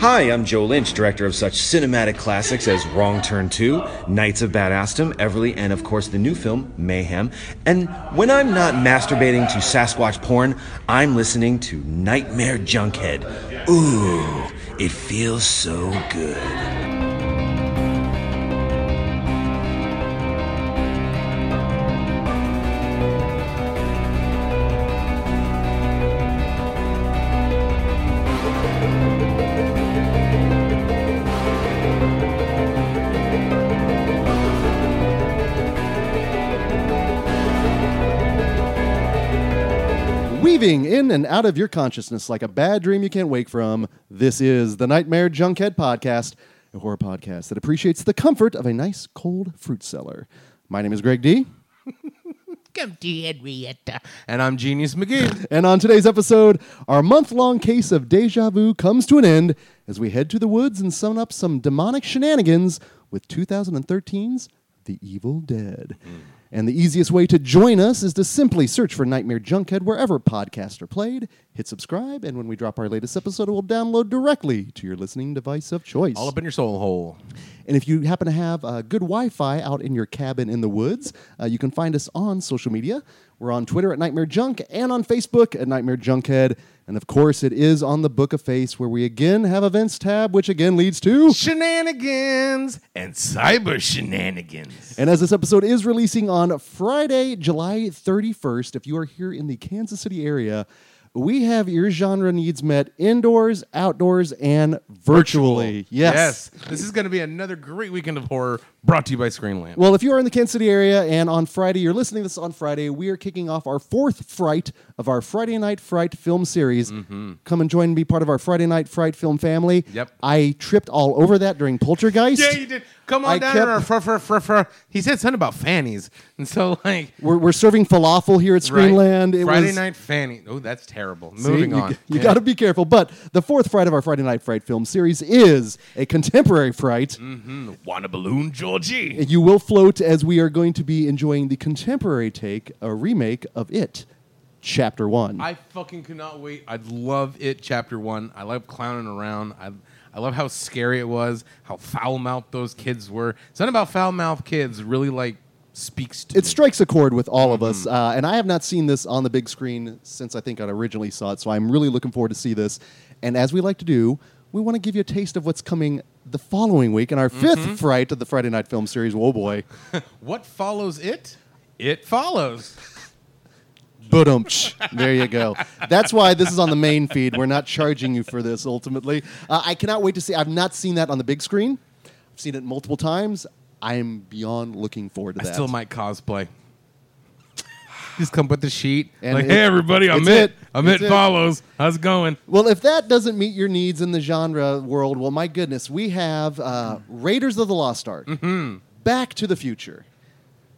Hi, I'm Joe Lynch, director of such cinematic classics as Wrong Turn 2, Knights of Badassdom, Everly, and of course the new film, Mayhem. And when I'm not masturbating to Sasquatch porn, I'm listening to Nightmare Junkhead. Ooh, it feels so good. Weaving in and out of your consciousness like a bad dream you can't wake from, this is the Nightmare Junkhead Podcast, a horror podcast that appreciates the comfort of a nice cold fruit cellar. My name is Greg D. Come to Henrietta. Uh, and I'm Genius McGee. And on today's episode, our month long case of deja vu comes to an end as we head to the woods and summon up some demonic shenanigans with 2013's The Evil Dead. Mm. And the easiest way to join us is to simply search for Nightmare Junkhead wherever podcasts are played, hit subscribe, and when we drop our latest episode, it will download directly to your listening device of choice. All up in your soul hole. And if you happen to have uh, good Wi Fi out in your cabin in the woods, uh, you can find us on social media. We're on Twitter at Nightmare Junk and on Facebook at Nightmare Junkhead. And of course, it is on the Book of Face where we again have events tab, which again leads to. Shenanigans and cyber shenanigans. And as this episode is releasing on Friday, July 31st, if you are here in the Kansas City area, we have your genre needs met indoors, outdoors, and virtually. Yes. This is going to be another great weekend of horror brought to you by Screenland. Well, if you are in the Kansas City area and on Friday, you're listening to this on Friday, we are kicking off our fourth fright of our Friday Night Fright film series. Mm-hmm. Come and join and be part of our Friday Night Fright film family. Yep. I tripped all over that during Poltergeist. yeah, you did. Come on I down. kept- or fr- fr- fr- fr- He said something about fannies. And so, like, We're, we're serving falafel here at Screenland. It Friday was, night fanny. Oh, that's terrible. See, Moving you, on. You Yeah. got to be careful. But the fourth fright of our Friday Night Fright film series is a contemporary fright. Mm-hmm. Wanna balloon, Georgie? You will float as we are going to be enjoying the contemporary take, a remake of It, Chapter One. I fucking could not wait. I love it. Chapter one. I love clowning around. I, I love how scary it was. How foul mouthed those kids were. Something about foul mouthed kids really like speaks to it strikes a chord with all of Mm-hmm. us, uh, and I have not seen this on the big screen since I think I originally saw it. So I'm really looking forward to see this. And as we like to do, we want to give you a taste of what's coming the following week in our 5th Mm-hmm. fright of the Friday Night Film Series. Whoa, boy! What follows it? It follows. Boom! there you go. That's why this is on the main feed. We're not charging you for this. Ultimately, uh, I cannot wait to see. I've not seen that on the big screen. I've seen it multiple times. I am beyond looking forward to that. I that. still might cosplay. Just come with the sheet. And like, it- hey everybody, I'm it's it. it. I'm It's it, it. follows. How's it going? Well, if that doesn't meet your needs in the genre world, well, my goodness, we have uh, Raiders of the Lost Ark, Mm-hmm. Back to the Future.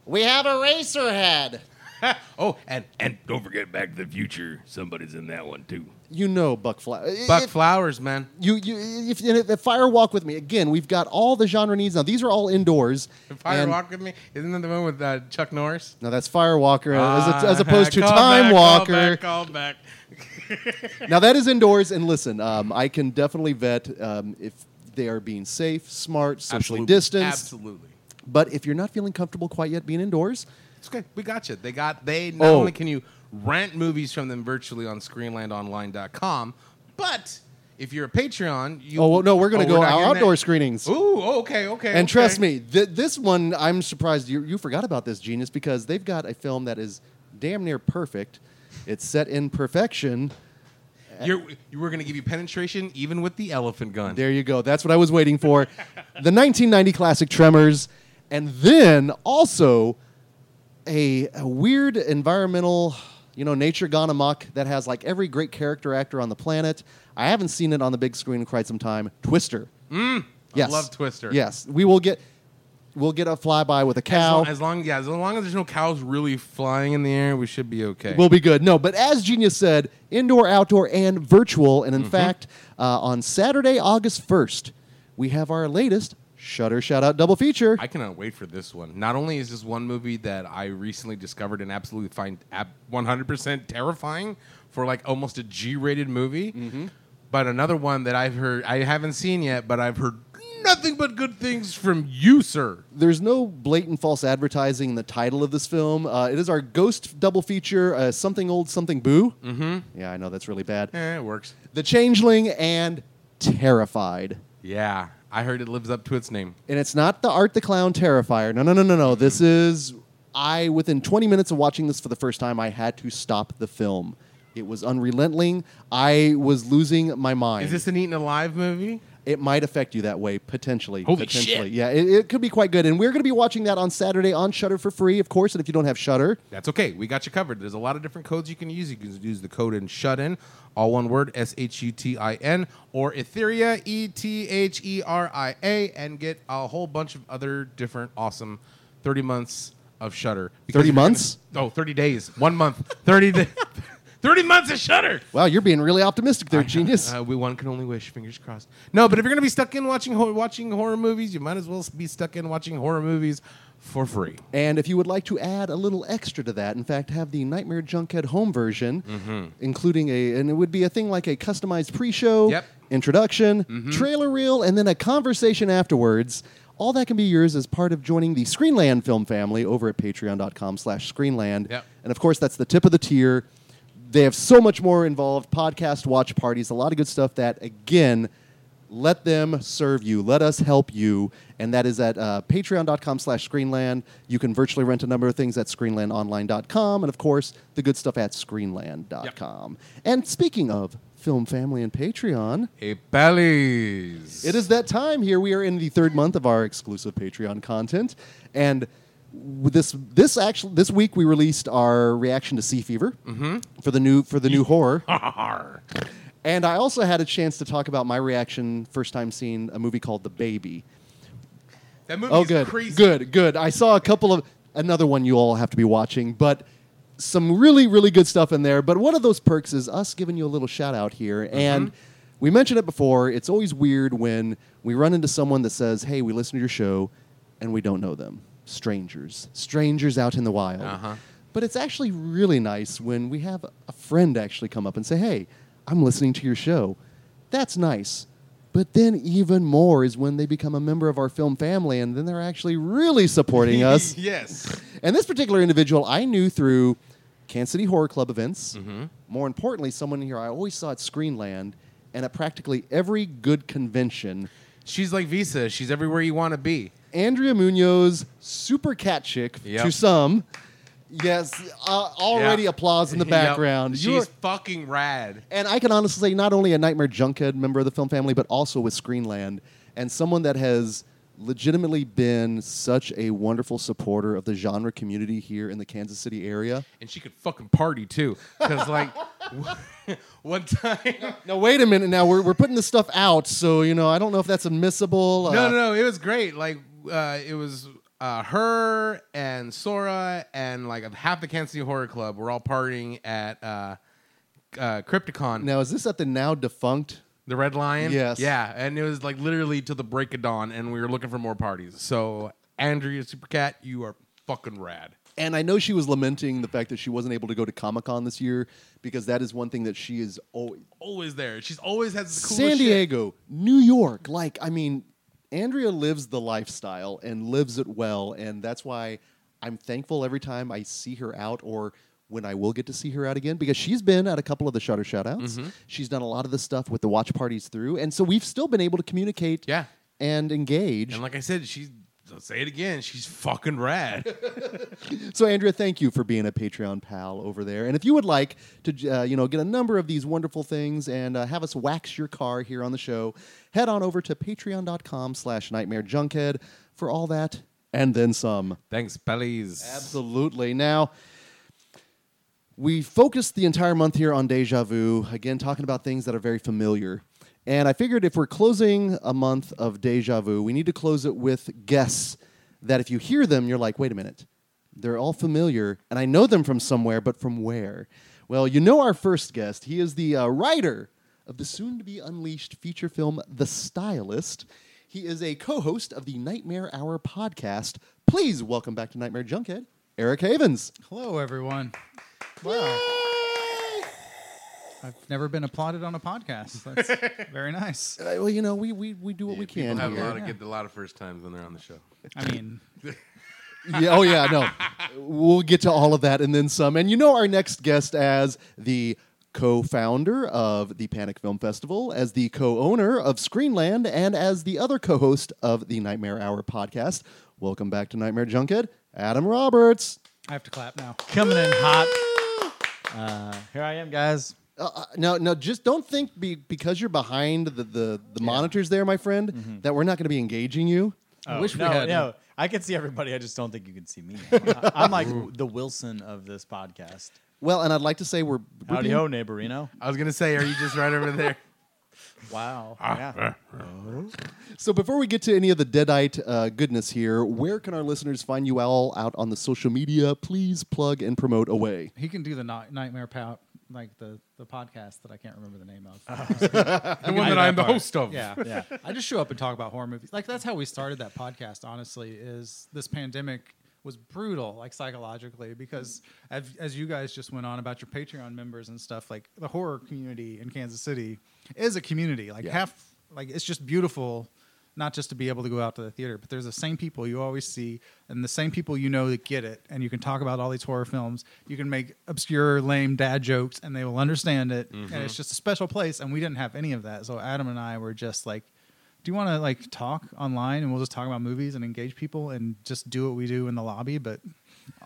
We have Eraserhead. oh, and and don't forget Back to the Future. Somebody's in that one too. You know Buck Flowers. Buck Flowers, man. You, you, if, if, if Fire Walk with Me again, we've got all the genre needs now. These are all indoors. Fire and- Walk with Me. Isn't that the one with uh, Chuck Norris? No, that's Firewalker as, Ah, as opposed to call Time back, call Walker. back, Call back. Now that is indoors, and listen, um, I can definitely vet um, if they are being safe, smart, socially Absolutely. distanced. Absolutely. But if you're not feeling comfortable quite yet being indoors, It's okay. We got you. They got they not Oh. only can you rent movies from them virtually on screenlandonline.com, but if you're a Patreon, you oh well, no, we're going to Oh, go getting outdoor that? screenings. Ooh, okay, okay. And okay. trust me, th- this one I'm surprised you, you forgot about this genius because they've got a film that is damn near perfect. It's set in perfection. You're, you were going to give you penetration even with the elephant gun. There you go. That's what I was waiting for. the 1990 classic Tremors, and then also a, a weird environmental, you know, nature gone amok that has like every great character actor on the planet. I haven't seen it on the big screen in quite some time. Twister. Mm, yes. love Twister. Yes, we will get. We'll get a flyby with a As cow. long, as long yeah, as long as there's no cows really flying in the air, we should be okay. We'll be good. No, but as Genius said, indoor, outdoor, and virtual. And in Mm-hmm. fact, uh, on Saturday, August 1st, we have our latest Shudder Shout Out double feature. I cannot wait for this one. Not only is this one movie that I recently discovered and absolutely find ab- 100% terrifying for like almost a G-rated movie, Mm-hmm. But another one that I've heard, I haven't seen yet, but I've heard nothing but good things from you, sir. There's no blatant false advertising in the title of this film. Uh, it is our ghost double feature, uh, Something Old, Something Boo. Mm-hmm. Yeah, I know that's really bad. Eh, it works. The Changeling and Terrified. Yeah, I heard it lives up to its name. And it's not the Art the Clown Terrifier. No, no, no, no, no. This is I within 20 minutes of watching this for the first time, I had to stop the film. It was unrelenting. I was losing my mind. Is this an Eaten Alive movie? It might affect you that way potentially. Holy potentially, shit. yeah, it, it could be quite good. And we're going to be watching that on Saturday on Shudder for free, of course. And if you don't have Shudder, That's okay. We got you covered. There's a lot of different codes you can use. You can use the code in shut in, all one word, S H U T I N, or Etheria, E T H E R I A, and get a whole bunch of other different awesome 30 months of Shudder. 30 months? Oh, 30 days. One month. 30 days. 30 months of Shudder. wow, you're being really optimistic there, genius. Uh, we one can only wish. Fingers crossed. No, but if you're gonna be stuck in watching ho- watching horror movies, you might as well be stuck in watching horror movies for free. And if you would like to add a little extra to that, in fact, have the Nightmare Junkhead home version, Mm-hmm. including a, and it would be a thing like a customized pre-show, Yep. Mm-hmm. introduction, trailer reel, and then a conversation afterwards. All that can be yours as part of joining the Screenland film family over at patreon.com slash screenland. Yep. And of course, that's the tip of the tier. They have so much more involved, podcast watch parties, a lot of good stuff that, again, let them serve you. Let us help you. And that is at uh, patreon.com slash screenland. You can virtually rent a number of things at screenlandonline.com. And of course, the good stuff at screenland.com. And speaking of film family and Patreon, Hey, bellies. it is that time here. We are in the third month of our exclusive Patreon content. And this this actually this week we released our reaction to Sea Fever mm-hmm. for the new for the new horror. And I also had a chance to talk about my reaction first time seeing a movie called The Baby. That movie Oh, is good, crazy. good, good. I saw a couple of another one you all have to be watching, but some really, really good stuff in there. But one of those perks is us giving you a little shout out here, mm-hmm. and we mentioned it before. It's always weird when we run into someone that says, "Hey, we listen to your show," and we don't know them. Strangers, strangers out in the wild. Uh-huh. But it's actually really nice when we have a friend actually come up and say, "Hey, I'm listening to your show." That's nice. But then even more is when they become a member of our film family and then they're actually really supporting us. yes. And this particular individual I knew through Kansas City Horror Club events. Mm-hmm. More importantly, someone here I always saw at Screenland and at practically every good convention. She's like Visa. She's everywhere you want to be. Andrea Munoz, super cat chick Yep. to some. Yes, uh, already Yeah. applause in the Yep. background. She's fucking rad. and I can honestly say, not only a Nightmare Junkhead member of the film family, but also with Screenland, and someone that has legitimately been such a wonderful supporter of the genre community here in the Kansas City area. And she could fucking party too. Because, like, one time. Now, wait a minute. Now we're, we're putting this stuff out, so you know I don't know if that's admissible. No, uh, no, no. It was great. Like, uh, it was uh, her and Sora and like half the Kansas City Horror Club were all partying at uh, uh, Crypticon, Now is this at the now defunct? the Red Lion. Yes. Yeah, and it was like literally till the break of dawn, and we were looking for more parties. So, Andrea Supercat, you are fucking rad. And I know she was lamenting the fact that she wasn't able to go to Comic Con this year because that is one thing that she is always. Always there. She's always has the coolest San shit. Diego, New York. Like, I mean, Andrea lives the lifestyle and lives it well. And that's why I'm thankful every time I see her out or when I will get to see her out again because she's been at a couple of the Shudder shoutouts. Mm-hmm. She's done a lot of the stuff with the watch parties through. And so we've still been able to communicate Yeah. and engage. And like I said, she's. I'll say it again. She's fucking rad. So Andrea, thank you for being a Patreon pal over there. And if you would like to, uh, you know, get a number of these wonderful things and uh, have us wax your car here on the show, head on over to Patreon.com/slash Nightmare Junkhead for all that and then some. Thanks, bellies. Absolutely. Now. We focused the entire month here on deja vu, again, talking about things that are very familiar. And I figured if we're closing a month of deja vu, we need to close it with guests that if you hear them, you're like, wait a minute, they're all familiar, and I know them from somewhere, but from where? Well, you know our first guest. He is the uh, writer of the soon to be unleashed feature film, The Stylist. He is a co host of the Nightmare Hour podcast. Please welcome back to Nightmare Junkhead, Eric Havens. Hello, everyone. I've never been applauded on a podcast. That's very nice. Uh, well, you know, we we, we do what we People can have a here. lot of get a lot of first times when they're on the show. I mean, yeah, oh yeah, no. We'll get to all of that and then some. And you know our next guest as the co-founder of the Panic Film Festival, as the co-owner of Screenland, and as the other co-host of the Nightmare Hour podcast. Welcome back to Nightmare Junkhead, Adam Roberts. I have to clap now. Coming in hot. Uh, here I am, guys. Uh, uh, no, no, just don't think be, because you're behind the, the, the monitors there, my friend, that we're not going to be engaging you. I wish we had- No, I can see everybody. I just don't think you can see me. I'm like the Wilson of this podcast. Well, and I'd like to say we're, we're Howdy being- ho, neighborino. I was gonna say, are you just right over there? Wow. Ah, yeah. So before we get to any of the Deadite uh, goodness here, where can our listeners find you all out on the social media? Please plug and promote away. He can do the ni- nightmare pout like the the podcast that I can't remember the name of. the one that I'm the host of. Yeah, Yeah. I just show up and talk about horror movies. Like that's how we started that podcast. Honestly, is this pandemic was brutal, like psychologically, because as, as you guys just went on about your Patreon members and stuff, like the horror community in Kansas City is a community. Like Yeah. half, like it's just beautiful. Not just to be able to go out to the theater, but there's the same people you always see, and the same people you know that get it. And you can talk about all these horror films. You can make obscure, lame dad jokes, and they will understand it. And mm-hmm. it's just a special place. And we didn't have any of that. So Adam and I were just like, "Do you want to like talk online, and we'll just talk about movies and engage people, and just do what we do in the lobby, but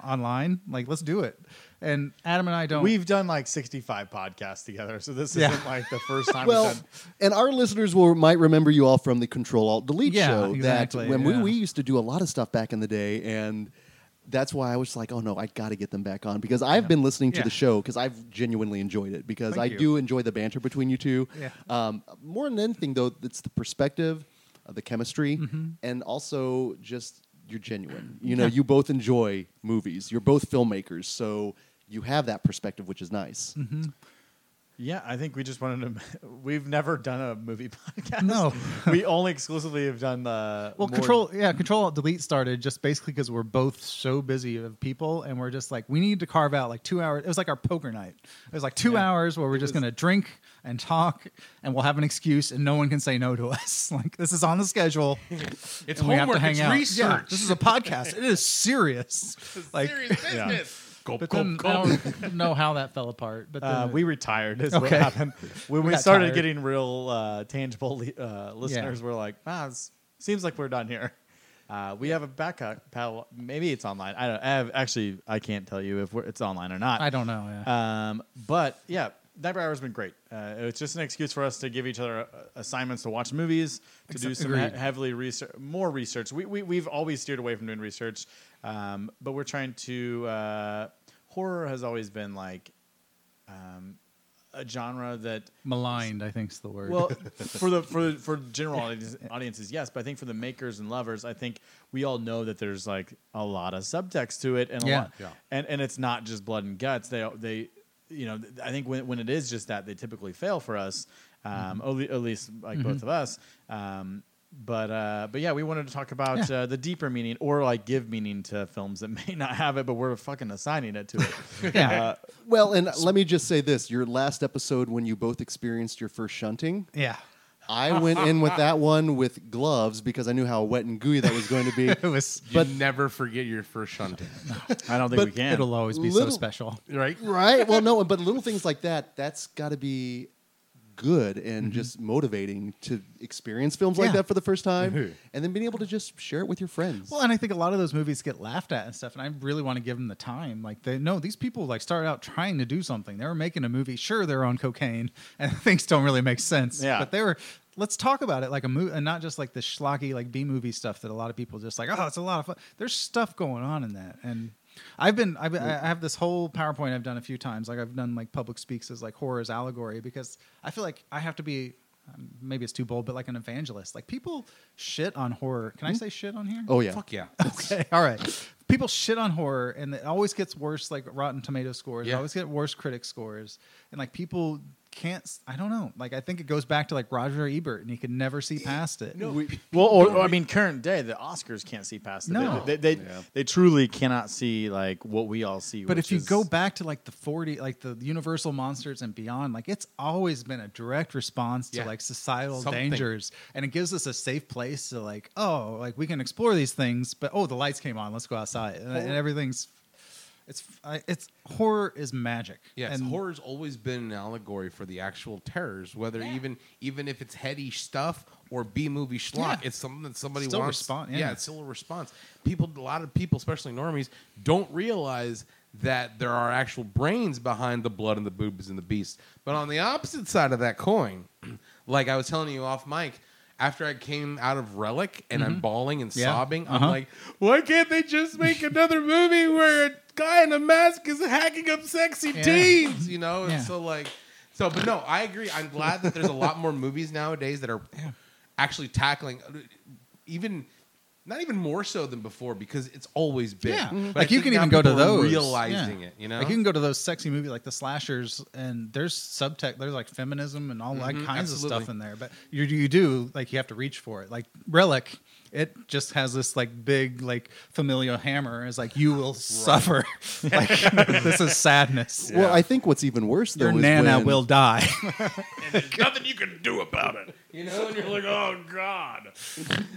online? Like, let's do it." And Adam and I don't. We've done like 65 podcasts together, so this Yeah. isn't like the first time Well, we've done. and our listeners will might remember you all from the Control Alt Delete Yeah, show. exactly, that when we, yeah. we used to do a lot of stuff back in the day, and that's why I was like, oh no, I got to get them back on because I've been listening to Yeah. the show because I've genuinely enjoyed it because Thank I you. do enjoy the banter between you two. Yeah. Um, more than anything, though, it's the perspective, uh, the chemistry, Mm-hmm. and also just you're genuine. You know, you both enjoy movies. You're both filmmakers, so you have that perspective, which is nice. Mm-hmm. Yeah, I think we just wanted to. We've never done a movie podcast. No. we only exclusively have done the. Well, more- control, yeah, control Alt delete started just basically because we're both so busy of people, and we're just like, we need to carve out like two hours. It was like our poker night. It was like two Yeah. hours where we're just was- gonna drink and talk, and we'll have an excuse, and no one can say no to us. like this is on the schedule. It's and we have to homework. hang it's out. research. Yeah, this is a podcast. it is serious. It's like, serious business. Gulp, but then gulp. I don't know how that fell apart. But Uh, we retired. Is Okay. what happened when We we, got started tired. getting real uh, tangible li- uh, listeners. We're like, ah, it's, seems like we're done here. Uh, we have a backup paddle. Maybe it's online. I don't. I have, actually, I can't tell you if we're, it's online or not. I don't know. Yeah. Um, but yeah, Nightmare Hour has been great. Uh, it's just an excuse for us to give each other uh, assignments to watch movies, to do some he- agreed. heavily research, more research. We, we we've always steered away from doing research, um, but we're trying to. Uh, horror has always been like um, a genre that Maligned, I think's the word. well, for the for for general audiences, audiences, yes, but I think for the makers and lovers, I think we all know that there's like a lot of subtext to it, and a Yeah. lot, Yeah. and and it's not just blood and guts. They they, you know, I think when when it is just that, they typically fail for us, um, Mm-hmm. at le- at least like both of us. Um, but uh, but yeah, we wanted to talk about Yeah. uh, the deeper meaning, or like give meaning to films that may not have it, but we're fucking assigning it to it. yeah. uh, Well, and let me just say this: your last episode when you both experienced your first shunting, yeah. I went in with that one with gloves because I knew how wet and gooey that was going to be. It was. You But- never forget your first shunting, I don't think But we can. It'll always be Little- so special. right? right? Well, no, but little things like that, that's got to be good and just motivating to experience films like Mm-hmm. That for the first time and then being able to just share it with your friends. Well, and I think a lot of those movies get laughed at and stuff, and I really want to give them the time. Like they no, these people like started out trying to do something. They were making a movie. Sure, they're on cocaine, and things don't really make sense. Yeah. but they were. Let's talk about it like a movie, and not just like the schlocky like B movie stuff that a lot of people just like. Oh, it's a lot of fun. There's stuff going on in that, and I've been, I've been, I have this whole PowerPoint I've done a few times. Like I've done like public speaks as like horror as allegory because I feel like I have to be. um, Maybe it's too bold, but like an evangelist. Like people shit on horror. Can I say shit on here? oh yeah, Fuck yeah. Okay, all right. People shit on horror, and it always gets worse. Like Rotten Tomato scores, it Yeah. always get worse critic scores, and like people can't. I don't know. Like I think it goes back to like Roger Ebert, and he could never see past it. No, Well, or, or, I mean, current day, the Oscars can't see past it. No. they they, they, they truly cannot see like what we all see. But which if you is- go back to like the 40, like the Universal monsters and beyond, like it's always been a direct response to Yeah. like societal Something. dangers. And it gives us a safe place to like, oh, like we can explore these things, but oh, the lights came on, let's go outside. And, and everything's, it's, I, it's horror is magic. Yes, and horror's always been an allegory for the actual terrors, whether even even if it's heady stuff or B movie schlock, Yeah. it's something that somebody Still wants. respond- yeah. yeah. it's still a response. People, a lot of people, especially normies, don't realize that there are actual brains behind the blood and the boobs and the beast. But on the opposite side of that coin, like I was telling you off mic. After I came out of Relic and I'm bawling and Mm-hmm. Yeah. sobbing, I'm Uh-huh. like, why can't they just make another movie where a guy in a mask is hacking up sexy Yeah. teens? You know, and Yeah. so like, so but no, I agree. I'm glad that there's a lot more movies nowadays that are actually tackling, even not even more so than before because it's always been. Yeah, But I like you can even go to those realizing yeah. it. You know, like you can go to those sexy movies like the slashers, and there's subtext, there's like feminism and all that Mhm, kinds of stuff in there. But you you do like you have to reach for it. Like Relic, it just has this like big like familial hammer. It's like you will suffer. like this is sadness. Well, I think what's even worse though Your is nana when- will die. there's nothing you can do about it. You know, and you're like, oh god.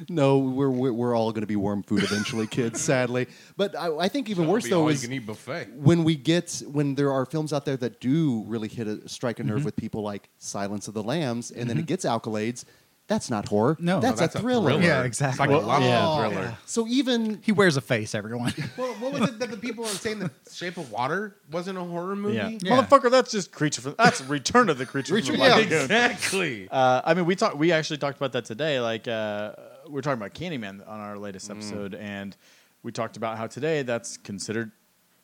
No, we're we're, we're all going to be worm food eventually, kids. Sadly, but I, I think even worse though is you can eat buffet. when we get when there are films out there that do really hit a strike a Mm-hmm. nerve with people like Silence of the Lambs, and then it gets accolades. That's not horror. No. No, that's, that's a a thriller. thriller. Yeah, exactly. It's like a yeah, thriller. So even he wears a face, everyone. Well, what was it that the people were saying? The Shape of Water wasn't a horror movie. yeah. Yeah. motherfucker, that's just creature from that's Return of the Creature Return- from the Black yeah, exactly. Uh, I mean, we talked. We actually talked about that today. Like uh, we're talking about Candyman on our latest Mm. episode, and we talked about how today that's considered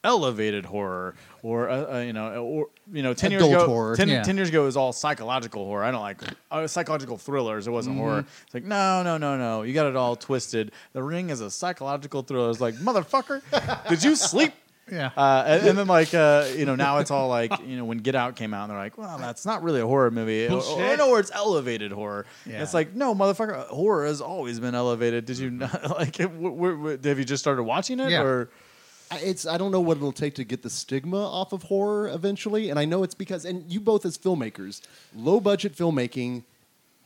elevated horror, or uh, uh, you know, or you know, ten years ago, horror. 10, Yeah. 10 years ago it was all psychological horror. I don't like uh, psychological thrillers. It wasn't horror. It's like no, no, no, no. You got it all twisted. The Ring is a psychological thriller. It's like motherfucker, did you sleep? yeah. Uh, and, and then like uh, you know now it's all like you know when Get Out came out and they're like well that's not really a horror movie Bullshit. no, or it's elevated horror. Yeah. It's like no motherfucker horror has always been elevated. Did you not like it, w- w- w- have you just started watching it Yeah. or I- it's I don't know what it'll take to get the stigma off of horror eventually, and I know it's because and you both as filmmakers, low budget filmmaking,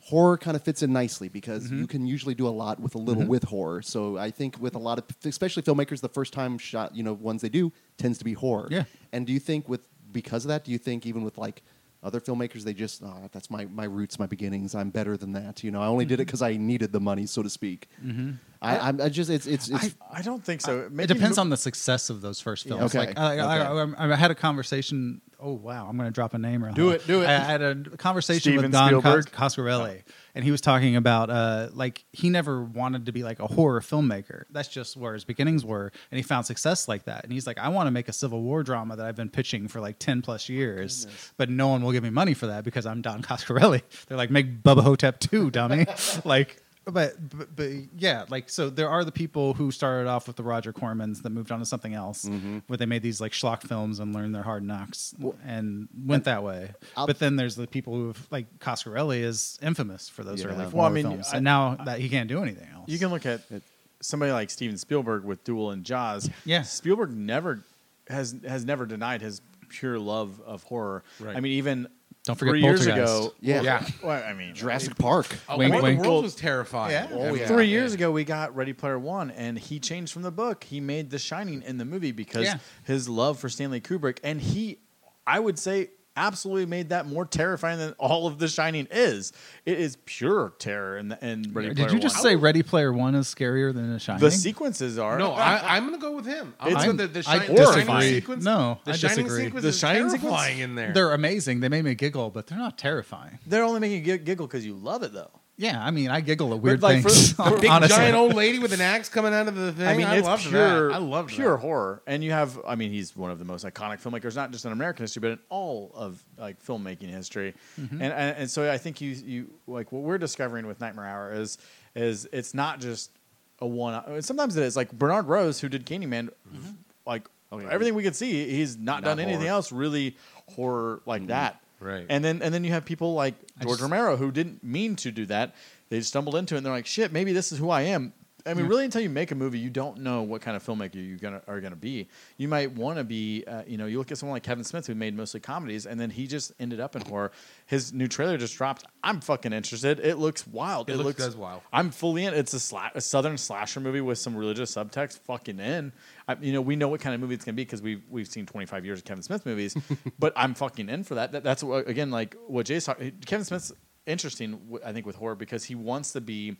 horror kind of fits in nicely because Mm-hmm. you can usually do a lot with a little mm-hmm. with horror. So I think with a lot of especially filmmakers, the first time shot, you know, ones they do tends to be horror. Yeah. And do you think with because of that, do you think even with like other filmmakers, they just oh, that's my my roots, my beginnings. I'm better than that. You know, I only did it mm-hmm. because I needed the money, so to speak. Mm-hmm. I, I'm I just it's it's, it's I don't think so. it depends on the success of those first films. Okay. Like I, I, Okay. I, I had a conversation. Oh wow, I'm going to drop a name. Real Do quick. it, do it. I, I had a conversation Steven with Don Spielberg? Cos- Coscarelli, and he was talking about uh, like he never wanted to be like a horror filmmaker. That's just where his beginnings were, and he found success like that. And he's like, I want to make a Civil War drama that I've been pitching for like ten plus years, but no one will give me money for that because I'm Don Coscarelli. They're like, make Bubba Ho-Tep two, dummy. like. But, but but yeah, like so there are the people who started off with the Roger Cormans that moved on to something else, Mm-hmm. where they made these like schlock films and learned their hard knocks and went that way. I'll- but then there's the people who have like Coscarelli is infamous for those Yeah. early Well, horror I mean, films, I- and now that he can't do anything else. You can look at somebody like Steven Spielberg with Duel and Jaws. Yeah. Spielberg never has has never denied his pure love of horror. Right. I mean, even Don't forget three years Poltergeist. ago. Yeah. Yeah. Well, I mean, Jurassic Park. Oh, Wink, War wink. the Worlds was terrifying. Yeah. Oh, yeah. Three Yeah. years ago, we got Ready Player One, and he changed from the book. He made The Shining in the movie because Yeah. his love for Stanley Kubrick, and he, I would say, absolutely made that more terrifying than all of The Shining is. It is pure terror in, the, in Ready Player Did you just One. say Ready Player One is scarier than The Shining? the sequences are? No, I, I'm gonna go with him. I'm It's- gonna the, the, I Shining, the disagree. Shining sequence. No, the I Shining disagree. sequence The is Shining sequence? terrifying in there. They're amazing. They made me giggle, but they're not terrifying. They're only making you giggle because you love it, though. Yeah, I mean, I giggle at weird like, for- things. for Big honestly. giant old lady with an axe coming out of the thing. I mean, it's loved pure, that. I love pure that. horror, and you have. I mean, he's one of the most iconic filmmakers, not just in American history, but in all of like filmmaking history. Mm-hmm. And, and and so I think you you like what we're discovering with Nightmare Hour is is it's not just a one. Sometimes it is like Bernard Rose, who did Candyman, like Oh, yeah. everything we could see, he's not, Not done anything horror. else really horror like that. Right. And then and then you have people like George just- Romero who didn't mean to do that. They stumbled into it and they're like, shit, maybe this is who I am. I mean, really, until you make a movie, you don't know what kind of filmmaker you gonna are gonna be. You might want to be, uh, you know, you look at someone like Kevin Smith who made mostly comedies, and then he just ended up in horror. His new trailer just dropped. I'm fucking interested. It looks wild. It looks- does wild. I'm fully in. It's a, sla- a southern slasher movie with some religious subtext. Fucking in. I, you know, we know what kind of movie it's gonna be because we've we've seen 25 years of Kevin Smith movies, but I'm fucking in for that. that that's what, again like what Jay's talking. Kevin Smith's interesting, I think, with horror because he wants to be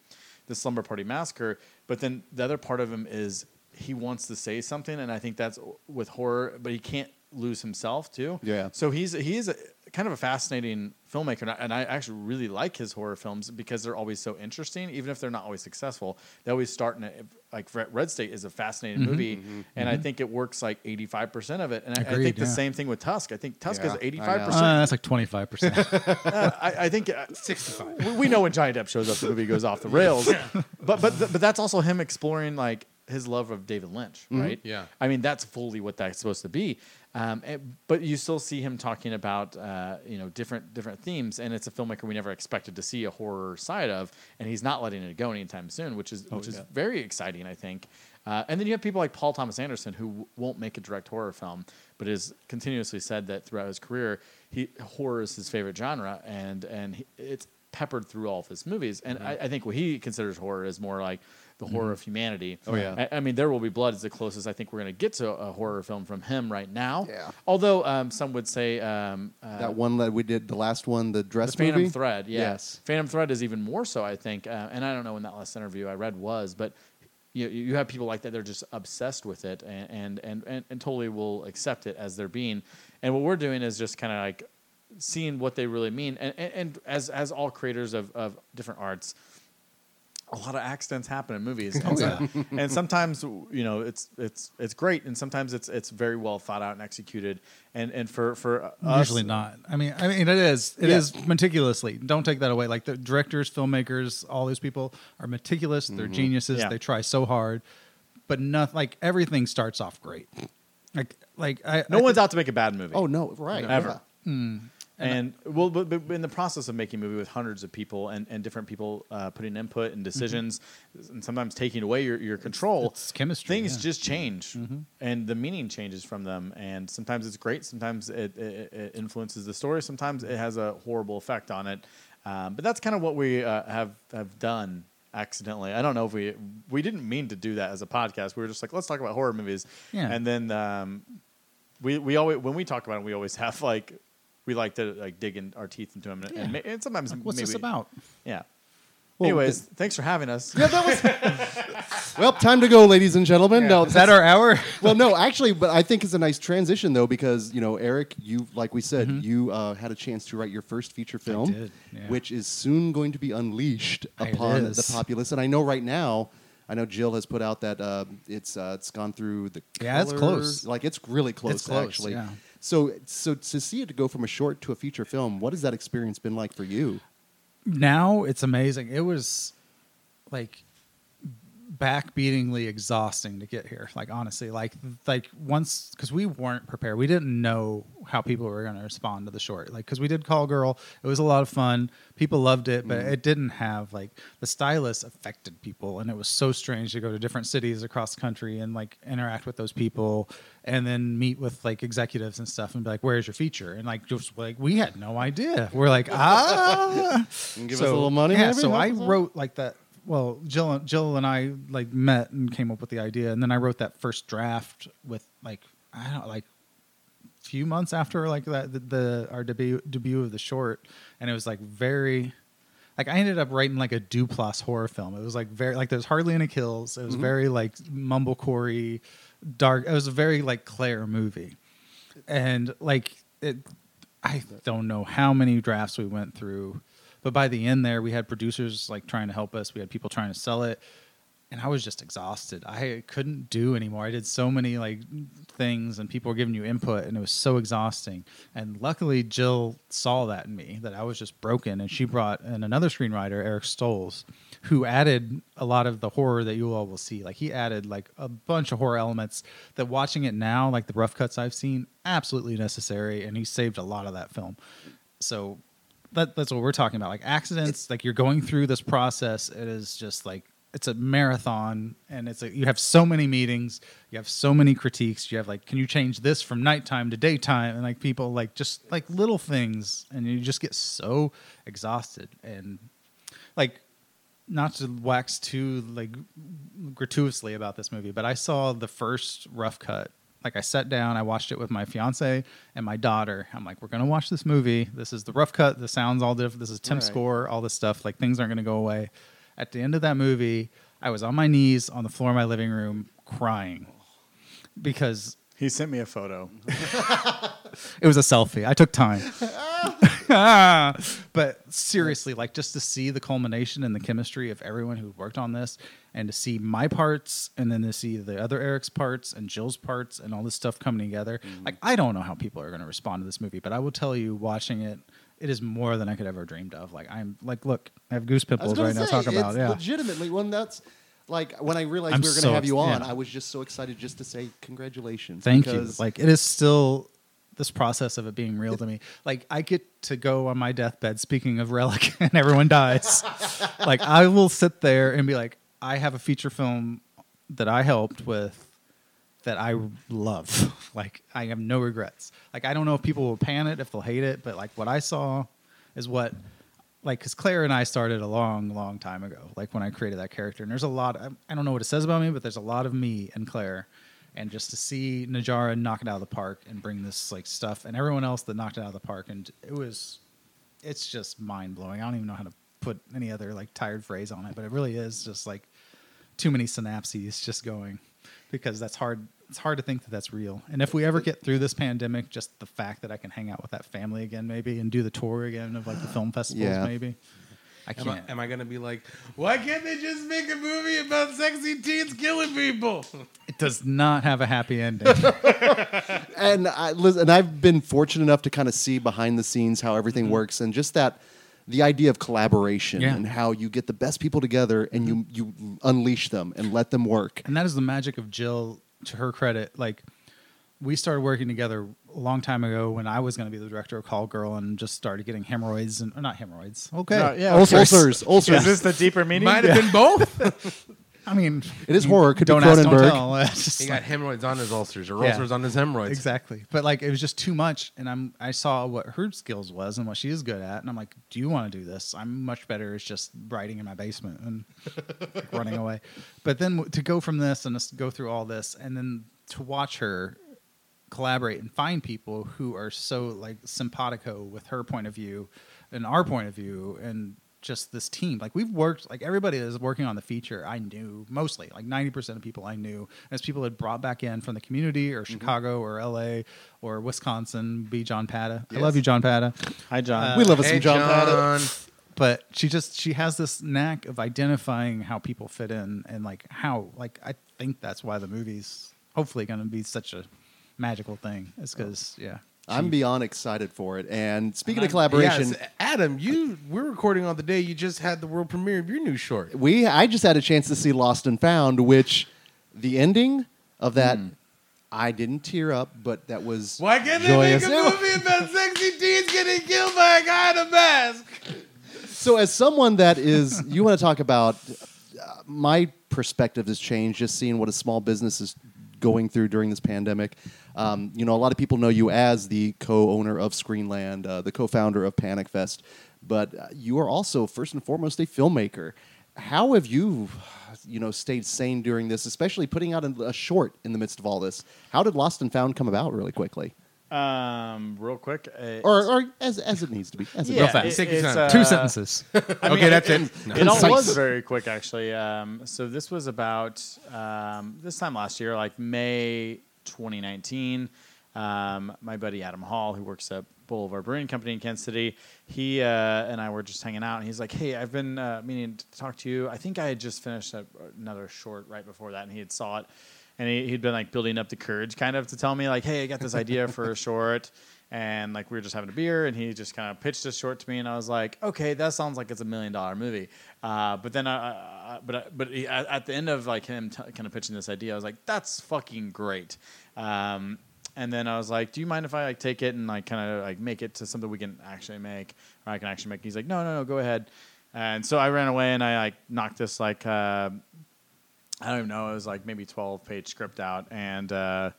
the slumber party massacre, but then the other part of him is he wants to say something, and I think that's with horror, but he can't lose himself too. Yeah. So he's he is a, kind of a fascinating filmmaker, and I, and I actually really like his horror films because they're always so interesting, even if they're not always successful. They always start in a, like Red State is a fascinating movie, and I think it works like eighty five percent of it. And I, I think the yeah. same thing with Tusk. I think Tusk Yeah, is eighty five Uh, percent. that's like twenty five percent. I, think uh, 65. we- we know when Johnny Depp shows up, the movie goes off the rails. But but th- but that's also him exploring like his love of David Lynch, right? Yeah. I mean, that's fully what that's supposed to be. Um, and- but you still see him talking about uh, you know different different themes, and it's a filmmaker we never expected to see a horror side of, and he's not letting it go anytime soon, which is which is very exciting, I think. Uh, and then you have people like Paul Thomas Anderson who w- won't make a direct horror film, but has continuously said that throughout his career, he horror is his favorite genre, and and he, it's peppered through all of his movies. And I, I think what he considers horror is more like the horror of humanity. Oh, yeah. I, I mean, There Will Be Blood is the closest I think we're going to get to a horror film from him right now. Yeah. Although um, some would say um, uh, that one that we did, the last one, the dress the Phantom movie. Thread, yeah. Yes. Phantom Thread is even more so, I think. Uh, and I don't know when that last interview I read was, but you, you have people like that. They're just obsessed with it and, and, and, and, and totally will accept it as their being. And what we're doing is just kind of like seeing what they really mean. And, and, and as, as all creators of, of different arts, a lot of accidents happen in movies, and, so- and sometimes you know it's it's it's great, and sometimes it's it's very well thought out and executed. And and for for us, Usually not. I mean, I mean, it is. It Yeah. is meticulously. Don't take that away. Like the directors, filmmakers, all these people are meticulous. They're mm-hmm. geniuses. Yeah. They try so hard, but nothing. Like everything starts off great. Like like I. no I one's out to make a bad movie. Oh no, right? Ever. yeah. Hmm. And well, but, but in the process of making a movie with hundreds of people and, and different people uh, putting input and decisions, and sometimes taking away your, your control, it's chemistry, Things yeah. Mm-hmm. just change, and the meaning changes from them. And sometimes it's great, sometimes it, it, it influences the story, sometimes it has a horrible effect on it. Um, but that's kind of what we uh, have have done accidentally. I don't know if we we didn't mean to do that as a podcast. We were just like, let's talk about horror movies, Yeah. and then um, we we always when we talk about it, we always have like we like to like dig in our teeth into them, and, and, ma- and sometimes What's maybe, this about? Yeah. Well, Anyways, thanks for having us. Well, time to go, ladies and gentlemen. No, Is that our hour? well, no, actually, but I think it's a nice transition though because you know, Eric, you like we said, you uh, had a chance to write your first feature film, did, yeah. which is soon going to be unleashed upon the populace. And I know right now, I know Jill has put out that uh, it's uh, it's gone through the Yeah, it's close. Like it's really close, It's close, actually. yeah. So, so to see it to go from a short to a feature film, what has that experience been like for you? now it's amazing. It was like backbeatingly exhausting to get here. Like honestly, like like once because we weren't prepared. We didn't know how people were going to respond to the short. Like because we did Call Girl, it was a lot of fun. People loved it, but it didn't have like the stylus affected people, and it was so strange to go to different cities across the country and like interact with those people, and then meet with like executives and stuff, and be like, "Where's your feature?" And like just like we had no idea. We're like, ah. Give us a little money. Yeah, maybe? so I wrote like that. Well, Jill, Jill and I like met and came up with the idea, and then I wrote that first draft with like I don't like a few months after like that the, the our debut debut of the short, and it was like very. Like I ended up writing like a Duplass horror film. It was like very like there's hardly any kills. It was mm-hmm. very like mumblecorey, dark. It was a very like Claire movie, and like it. I don't know how many drafts we went through, but by the end there, we had producers like trying to help us. We had people trying to sell it, and I was just exhausted. I couldn't do anymore. I did so many like things, and people were giving you input, and it was so exhausting. And luckily, Jill saw that in me that I was just broken, and she brought in another screenwriter, Eric Stolze, who added a lot of the horror that you all will see. Like he added like a bunch of horror elements that watching it now, like the rough cuts I've seen, absolutely necessary, and he saved a lot of that film. so that, that's what we're talking about. Like accidents, like you're going through this process. It is just like it's a marathon, and it's a, you have so many meetings, you have so many critiques. You have like, can you change this from nighttime to daytime? And like people like just like little things, and you just get so exhausted and like not to wax too like gratuitously about this movie, but I saw the first rough cut. Like I sat down, I watched it with my fiance and my daughter. I'm like, we're gonna watch this movie. This is the rough cut. The sounds all different. This is Tim Right. score. All this stuff. Like things aren't gonna go away. At the end of that movie, I was on my knees on the floor of my living room crying because He sent me a photo. it was a selfie. I took time. but seriously, like just to see the culmination and the chemistry of everyone who worked on this and to see my parts and then to see the other Eric's parts and Jill's parts and all this stuff coming together. Mm-hmm. Like I don't know how people are going to respond to this movie, but I will tell you watching it it is more than I could ever dreamed of. Like I'm like look, I have goose pimples right now say, talking about it's yeah. legitimately one that's like when I realized I'm we were going so to have you on, yeah. I was just so excited just to say congratulations. Thank you. Like it is still this process of it being real to me. Like I get to go on my deathbed. Speaking of relic, and everyone dies. like I will sit there and be like, I have a feature film that I helped with that I love. like I have no regrets. Like I don't know if people will pan it, if they'll hate it, but like what I saw is what like because Claire and I started a long, long time ago. Like when I created that character, and there's a lot. I, don't know what it says about me, but there's a lot of me and Claire. And just to see Najarra knock it out of the park and bring this like stuff, and everyone else that knocked it out of the park, and it was, it's just mind blowing. I don't even know how to put any other like tired phrase on it, but it really is just like too many synapses just going because that's hard it's hard to think that that's real and if we ever get through this pandemic just the fact that i can hang out with that family again maybe and do the tour again of like the film festivals Yeah. maybe i Am I, can't am I gonna be like, why can't they just make a movie about sexy teens killing people? it does not have a happy ending and I listen, and I've been fortunate enough to kind of see behind the scenes how everything Mm-hmm. works and just that the idea of collaboration Yeah. And how you get the best people together and you you unleash them and let them work. and that is the magic of jill to her credit like we started working together a long time ago when i was going to be the director of call girl and just started getting hemorrhoids and or not hemorrhoids okay No, yeah, ulcers, ulcers, ulcers. Is this the deeper meaning? Might have been both. i mean It is horror. Could don't ask, don't Cronenberg. tell. It's just he like- got hemorrhoids on his ulcers, or Yeah. ulcers on his hemorrhoids. Exactly. But like it was just too much and I'm I saw what her skills was and what she is good at and I'm like, "Do you want to do this? I'm much better as just writing in my basement and like, running away." But then to go from this and just go through all this and then to watch her collaborate and find people who are so like simpatico with her point of view and our point of view and just this team. Like we've worked like everybody that is working on the feature i knew mostly like 90% of people i knew. As people had brought back in from the community or mm-hmm. chicago or la or wisconsin be john pata i love you john pata Hi, John. Uh, we love us Hey, some John. John. but she just she has this knack of identifying how people fit in and like how like i think that's why the movie's hopefully going to be such a magical thing. It's oh. because yeah I'm beyond excited for it. And speaking of collaboration, so Adam, you we're recording on the day you just had the world premiere of your new short. we I just had a chance to see Lost and Found, which the ending of that I didn't tear up, but that was Why can't they joyous. make a movie about sexy teens getting killed by a guy in a mask? So, as someone that is, you want to talk about uh, my perspective has changed just seeing what a small business is going through during this pandemic. Um, you know, a lot of people know you as the co-owner of Screenland, uh, the co-founder of Panic Fest, but uh, you are also first and foremost a filmmaker. How have you, you know, stayed sane during this, especially putting out a, a short in the midst of all this? How did Lost and Found come about, really quickly, Um, real quick. uh, or, or as, as it needs to be? As it yeah, needs to be. it- it's, uh, two sentences I Okay, mean, that's it. it. No. It all was very quick, actually. Um, so this was about um, this time last year, like May 2019. Um, my buddy Adam Hall, who works at Boulevard Brewing Company in Kansas City, he uh, and I were just hanging out, and he's like, "Hey, I've been uh, meaning to talk to you. I think I had just finished a, another short right before that, and he had saw it, and he, he'd been like building up the courage, kind of, to tell me like, "Hey, I got this idea for a short." And like we were just having a beer and he just kind of pitched a short to me and i was like okay that sounds like it's a million dollar movie uh, but then I, I, but I, but he, at, at the end of like him t- kind of pitching this idea i was like that's fucking great um, and then I was like, "Do you mind if I like take it and like kind of like make it to something we can actually make, or I can actually make?" He's like, "No, no, no, go ahead." And so I ran away and I like knocked this like uh, I don't even know, it was like maybe twelve page script out, and uh,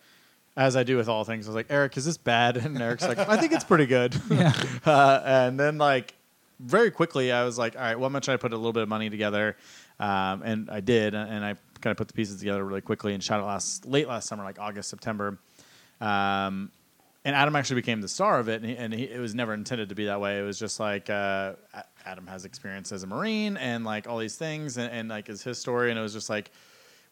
as I do with all things, I was like, "Eric, is this bad?" And Eric's like, "I think it's pretty good." Yeah. uh, and then like very quickly, I was like, "All right, well, I'm gonna put a little bit of money together," um, and I did, and I kind of put the pieces together really quickly and shot it last late last summer, like August September. Um, and Adam actually became the star of it, and, he, and he, it was never intended to be that way. It was just like uh, Adam has experience as a Marine and like all these things, and, and like is his story, and it was just like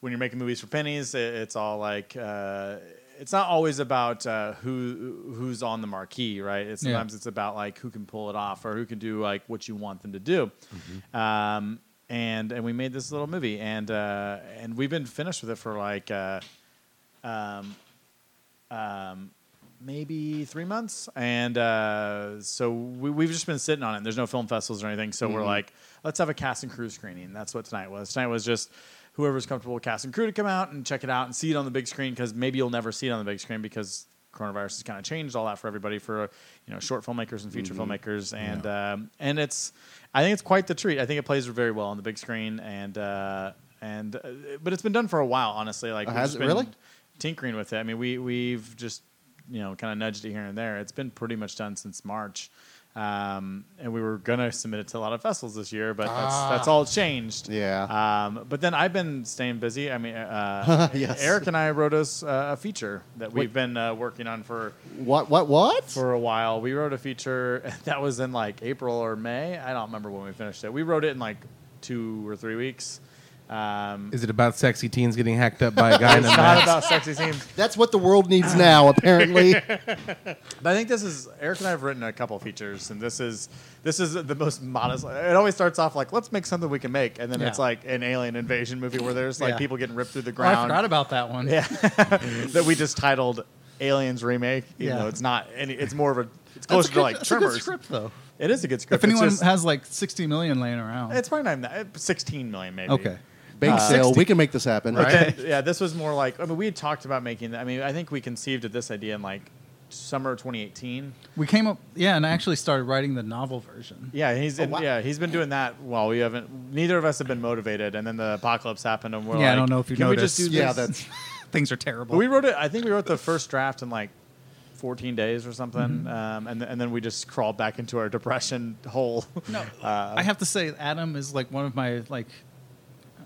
when you're making movies for pennies, it, it's all like uh, it's not always about uh, who who's on the marquee, right? It's, Yeah. sometimes it's about like who can pull it off or who can do like what you want them to do. Um, and and we made this little movie, and uh, and we've been finished with it for like. Uh, um, um, maybe three months, and uh, so we, we've just been sitting on it. There's no film festivals or anything, so we're like, let's have a cast and crew screening. That's what tonight was. Tonight was just whoever's comfortable with cast and crew to come out and check it out and see it on the big screen because maybe you'll never see it on the big screen because coronavirus has kind of changed all that for everybody for you know short filmmakers and feature filmmakers and um, and it's I think it's quite the treat. I think it plays very well on the big screen and uh, and uh, but it's been done for a while honestly. Like we've has it really? tinkering with it. I mean we we've just you know kind of nudged it here and there. It's been pretty much done since March. Um, and we were gonna submit it to a lot of festivals this year, but that's that's all changed. Yeah. Um, but then I've been staying busy. I mean, uh, Yes. Eric and I wrote us uh, a feature that we've Wait. been uh, working on for What? What? What? for a while. We wrote a feature that was in like April or May. I don't remember when we finished it. We wrote it in like two or three weeks. Um, Is it about sexy teens getting hacked up by a guy in a it's not mask? about sexy teens. That's what the world needs now, apparently. but I think this is Eric and I have written a couple features, and this is this is the most modest. It always starts off like let's make something we can make, and then it's like an alien invasion movie where there's like Yeah. people getting ripped through the Oh, I ground. forgot about that one. Yeah, that we just titled Aliens remake. Even Yeah. though it's not any. It's more of a. It's That's closer a to like that's a good Tremors. script though. It is a good script. If anyone just- has like 60 million laying around, it's probably not even that. Sixteen million maybe. okay. Bake Uh, sale. 60. We can make this happen. But then, yeah, this was more like. I mean, we had talked about making. I mean, I think we conceived of this idea in like summer 2018. We came up, yeah, and I actually started writing the novel version. Yeah, he's Oh, and- wow. yeah he's been doing that while we haven't. Neither of us have been motivated, and then the apocalypse happened, and we're Yeah, I don't know if you can we just do noticed. this? Yeah, that's Things are terrible. We wrote it. I think we wrote the first draft in like 14 days or something, Mm-hmm. um, and th- and then we just crawled back into our depression hole. No, Uh, I have to say, Adam is like one of my like,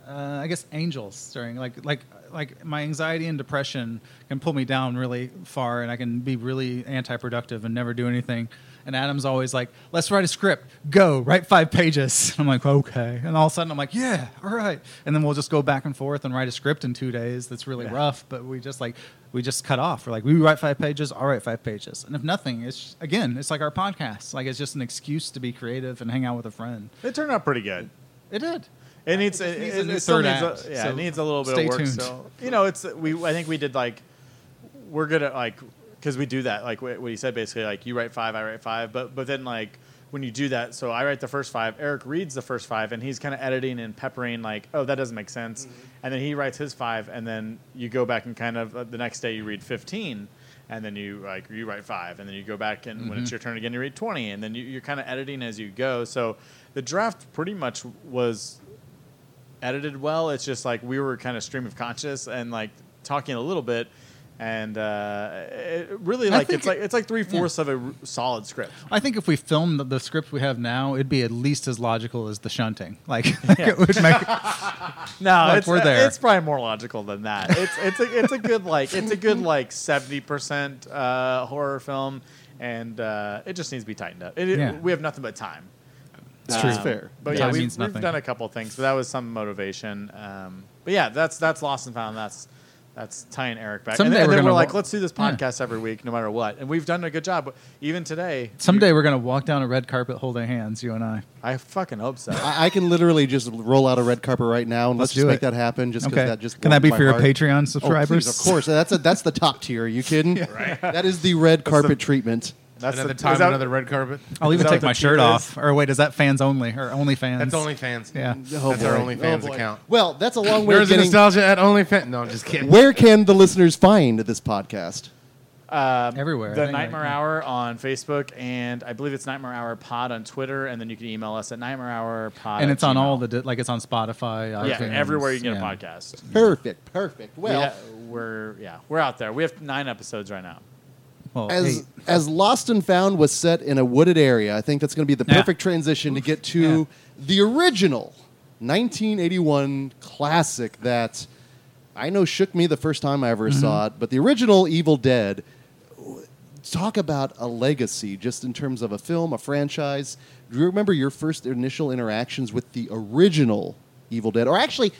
uh, I guess angels during like like like my anxiety and depression can pull me down really far, and I can be really anti-productive and never do anything. And Adam's always like, "Let's write a script. Go write five pages." I'm like, "Okay," and all of a sudden I'm like, "Yeah, all right." And then we'll just go back and forth and write a script in two days. That's really Yeah. rough, but we just like we just cut off. We're like, we write five pages. I'll write five pages. And if nothing, it's again, it's like our podcast. Like it's just an excuse to be creative and hang out with a friend. it turned out pretty good. It did. It needs it, needs it, a new it still third needs a, yeah, so it needs a little bit of work. tuned. So you know, it's we. I think we did like we're gonna like because we do that like what he said basically like you write five, I write five, but but then like when you do that, so I write the first five, Eric reads the first five, and he's kind of editing and peppering like, oh, that doesn't make sense, and then he writes his five, and then you go back and kind of uh, the next day you read fifteen. And then you like you write five, and then you go back, and when it's your turn again, you read twenty, and then you, you're kind of editing as you go. So the draft pretty much was edited well. It's just like we were kind of stream of conscious and like talking a little bit, and uh, it really like it's like it's like three fourths of a r- solid script. I think if we filmed the, the script we have now, it'd be at least as logical as the shunting. Like, like it would make. No, Like, it's we're there. It's probably more logical than that. It's it's a it's a good like it's a good like seventy percent uh, horror film, and uh, it just needs to be tightened up. It, it- we have nothing but time. It's true. fair. But Time yeah, we've, we've done a couple things. but that was some motivation. Um, but yeah, that's that's lost and found. That's that's Ty and Eric back. Someday and then, and we're then we're gonna like, wa- let's do this Yeah. podcast every week, no matter what. And we've done a good job. Even today, Someday we're gonna walk down a red carpet holding hands, you and I. I fucking hope so. I, I can literally just roll out a red carpet right now, and let's, Let's just make it. that happen. Just because Okay. that just Can that be for your heart. Patreon Oh, please, subscribers? of course. That's a, that's the top tier. Are you kidding? right. That is the red carpet treatment. That's Another the, time, is that- another red carpet. I'll even take my shirt peep off. Or wait, is that fans only or only fans? That's OnlyFans. Yeah. Oh, That's our boy. OnlyFans Oh, account. Well, that's a long way of Nerds and getting. nostalgia at OnlyFans. No, I'm just kidding. Where can the listeners find this podcast? Um, Everywhere, The think, Nightmare right? Hour on Facebook, and I believe it's Nightmare Hour Pod on Twitter, and then you can email us at Nightmare Hour Pod. and it's on all the di- like it's on Spotify. yeah iTunes, everywhere you can get yeah. a podcast. Perfect, perfect. We Well, ha- we're yeah we're out there. We have nine episodes right now. Well, as as Lost and Found was set in a wooded area, I think that's going to be the Yeah. perfect transition to get to the original 1981 classic that I know shook me the first time I ever Mm-hmm. saw it, but the original Evil Dead. Talk about a legacy, just in terms of a film, a franchise. Do you remember your first initial interactions with the original Evil Dead, or actually?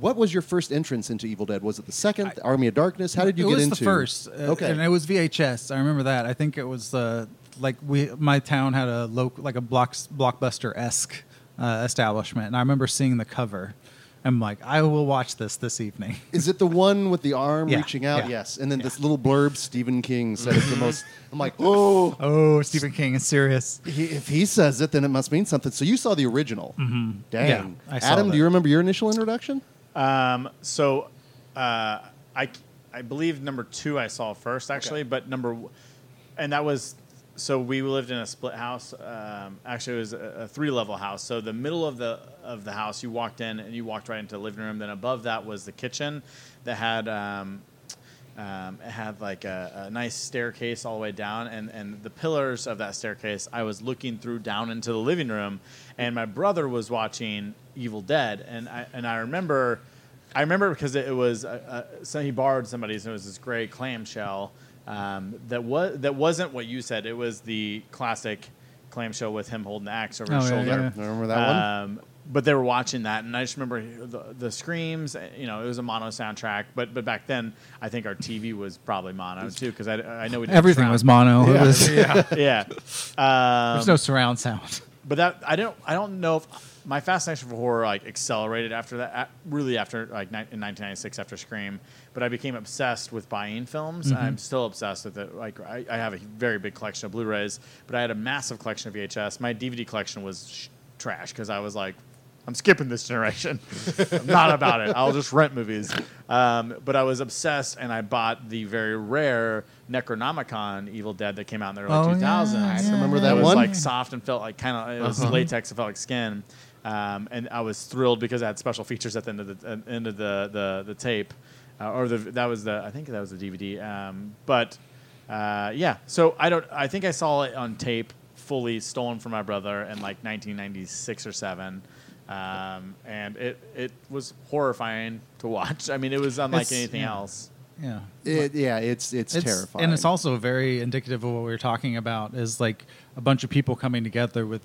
What was your first entrance into Evil Dead? Was it the second, Army of Darkness? How did you it get was into? the first. uh, Okay. and it was VHS. I remember that. I think it was uh, like we my town had a local like a block, blockbuster esque uh, establishment, and I remember seeing the cover. I'm like, I will watch this this evening. Is it the one with the arm Yeah, reaching out? yeah, Yes. And then this little blurb, Stephen King said it's the most. I'm like, oh, Oh, Stephen King is serious. he, if he says it, then it must mean something. So you saw the original. Dang. Yeah, I Adam, that. do you remember your initial introduction? Um, so uh, I I believe number two I saw first actually, but number and that was so we lived in a split house. Um, actually, it was a, a three level house. So the middle of the of the house, you walked in and you walked right into the living room. Then above that was the kitchen that had. Um, um, it had like a, a nice staircase all the way down, and, and the pillars of that staircase, I was looking through down into the living room, and my brother was watching Evil Dead, and I and I remember, I remember because it, was uh, uh, so he borrowed somebody's, and it was this gray clamshell um, that was that wasn't what you said. It was the classic clamshell with him holding the axe over his Oh, yeah, shoulder. yeah. Remember that one? Um, but they were watching that, and I just remember the, the screams. You know, it was a mono soundtrack, but but back then I think our TV was probably mono too, because I, I know we did Everything was mono. It was- yeah. Um, There's no surround sound. but that I don't I don't know if my fascination for horror like accelerated after that. Really after like ni- in 1996 after Scream, but I became obsessed with buying films. Mm-hmm. I'm still obsessed with it. Like I, I have a very big collection of Blu-rays, but I had a massive collection of VHS. My DVD collection was sh- trash because I was like. I'm skipping this generation. I'm not about it. I'll just rent movies. Um, but I was obsessed, and I bought the very rare Necronomicon Evil Dead that came out in the early Oh, yeah, 2000s. yeah, remember It that was one? like soft and felt like kind of it was Uh-huh. latex. It felt like skin, um, and I was thrilled because I had special features at the end of the uh, end of the the, the tape, uh, or the that was the I think that was the DVD. Um, but uh, yeah, so I don't. I think I saw it on tape, fully stolen from my brother in like 1996 or seven. Um, and it, it was horrifying to watch. I mean, it was unlike It's- anything yeah. else. Yeah. It, yeah, it's, it's It's- terrifying. And it's also very indicative of what we were talking about is like a bunch of people coming together with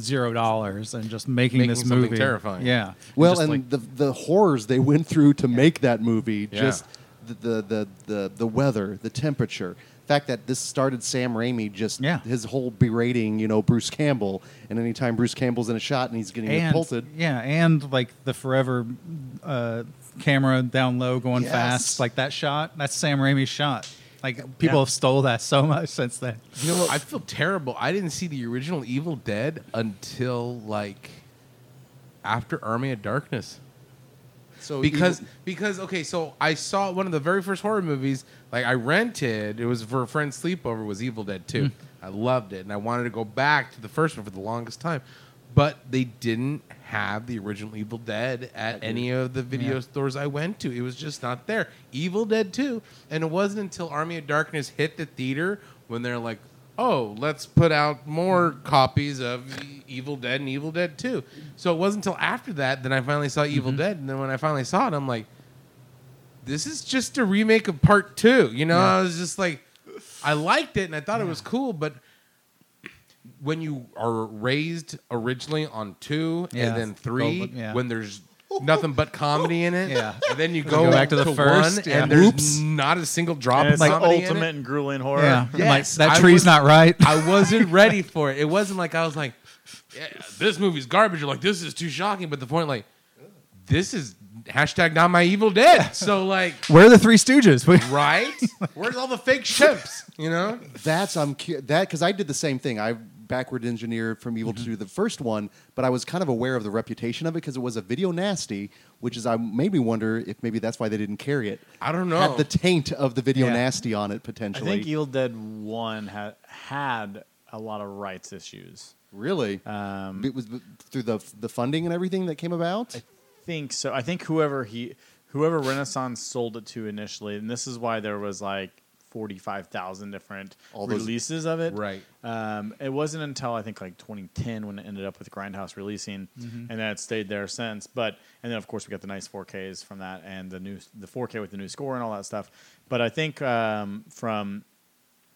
zero dollars and just making, Making this something movie. terrifying. Yeah. well, Just and like- the the horrors they went through to make that movie, Yeah. just the, the the the the weather, the temperature. The fact that this started Sam Raimi just Yeah. his whole berating, you know, Bruce Campbell, and anytime Bruce Campbell's in a shot and he's getting and pulted, yeah, and like the forever uh, camera down low going Yes. fast, like that shot. That's Sam Raimi's shot. Like people Yeah. have stole that so much since then. You know what? I feel terrible. I didn't see the original Evil Dead until like after Army of Darkness. so Because Evil- because okay, so I saw one of the very first horror movies. Like I rented. It was for a friend's sleepover. Was Evil Dead Two. Mm. I loved it, and I wanted to go back to the first one for the longest time. But they didn't have the original Evil Dead at any of the video Yeah. stores I went to. It was just not there. Evil Dead 2. And it wasn't until Army of Darkness hit the theater when they're like, oh, let's put out more copies of Evil Dead and Evil Dead 2. So it wasn't until after that that I finally saw Evil mm-hmm. Dead. And then when I finally saw it, I'm like, this is just a remake of part two. You know, I was just like, I liked it and I thought it was cool, but when you are raised originally on two Yeah. and then three, Go- yeah. when there's nothing but comedy in it, Yeah. and then you you go, go back to the first, one yeah. and there's Oops. not a single drop And of like comedy in ultimate it. and grueling horror. Yeah, I'm like that tree's was- not right. I wasn't ready for it. It wasn't like I was like, yeah, this movie's garbage. Or like, this is too shocking. But the point, like, this is hashtag not my evil dead. So like, Where are the Three Stooges? Right? Where's all the fake ships? You know? That's I'm cu- that because I did the same thing. I backward engineer from Evil Mm-hmm. to do the first one, but I was kind of aware of the reputation of it because it was a video nasty, which is I made me wonder if maybe that's why they didn't carry it. I don't know. Had the taint of the video Yeah. nasty on it potentially. I think Evil Dead One had had a lot of rights issues. really, Um, it was through the the funding and everything that came about. I think so. I think whoever he, whoever Renaissance sold it to initially, and this is why there was like forty five thousand different All those- releases of it. Right. Um, it wasn't until I think like 2010 when it ended up with Grindhouse releasing, and then it stayed there since. But and then of course we got the nice 4Ks from that and the new the 4K with the new score and all that stuff. But I think um, from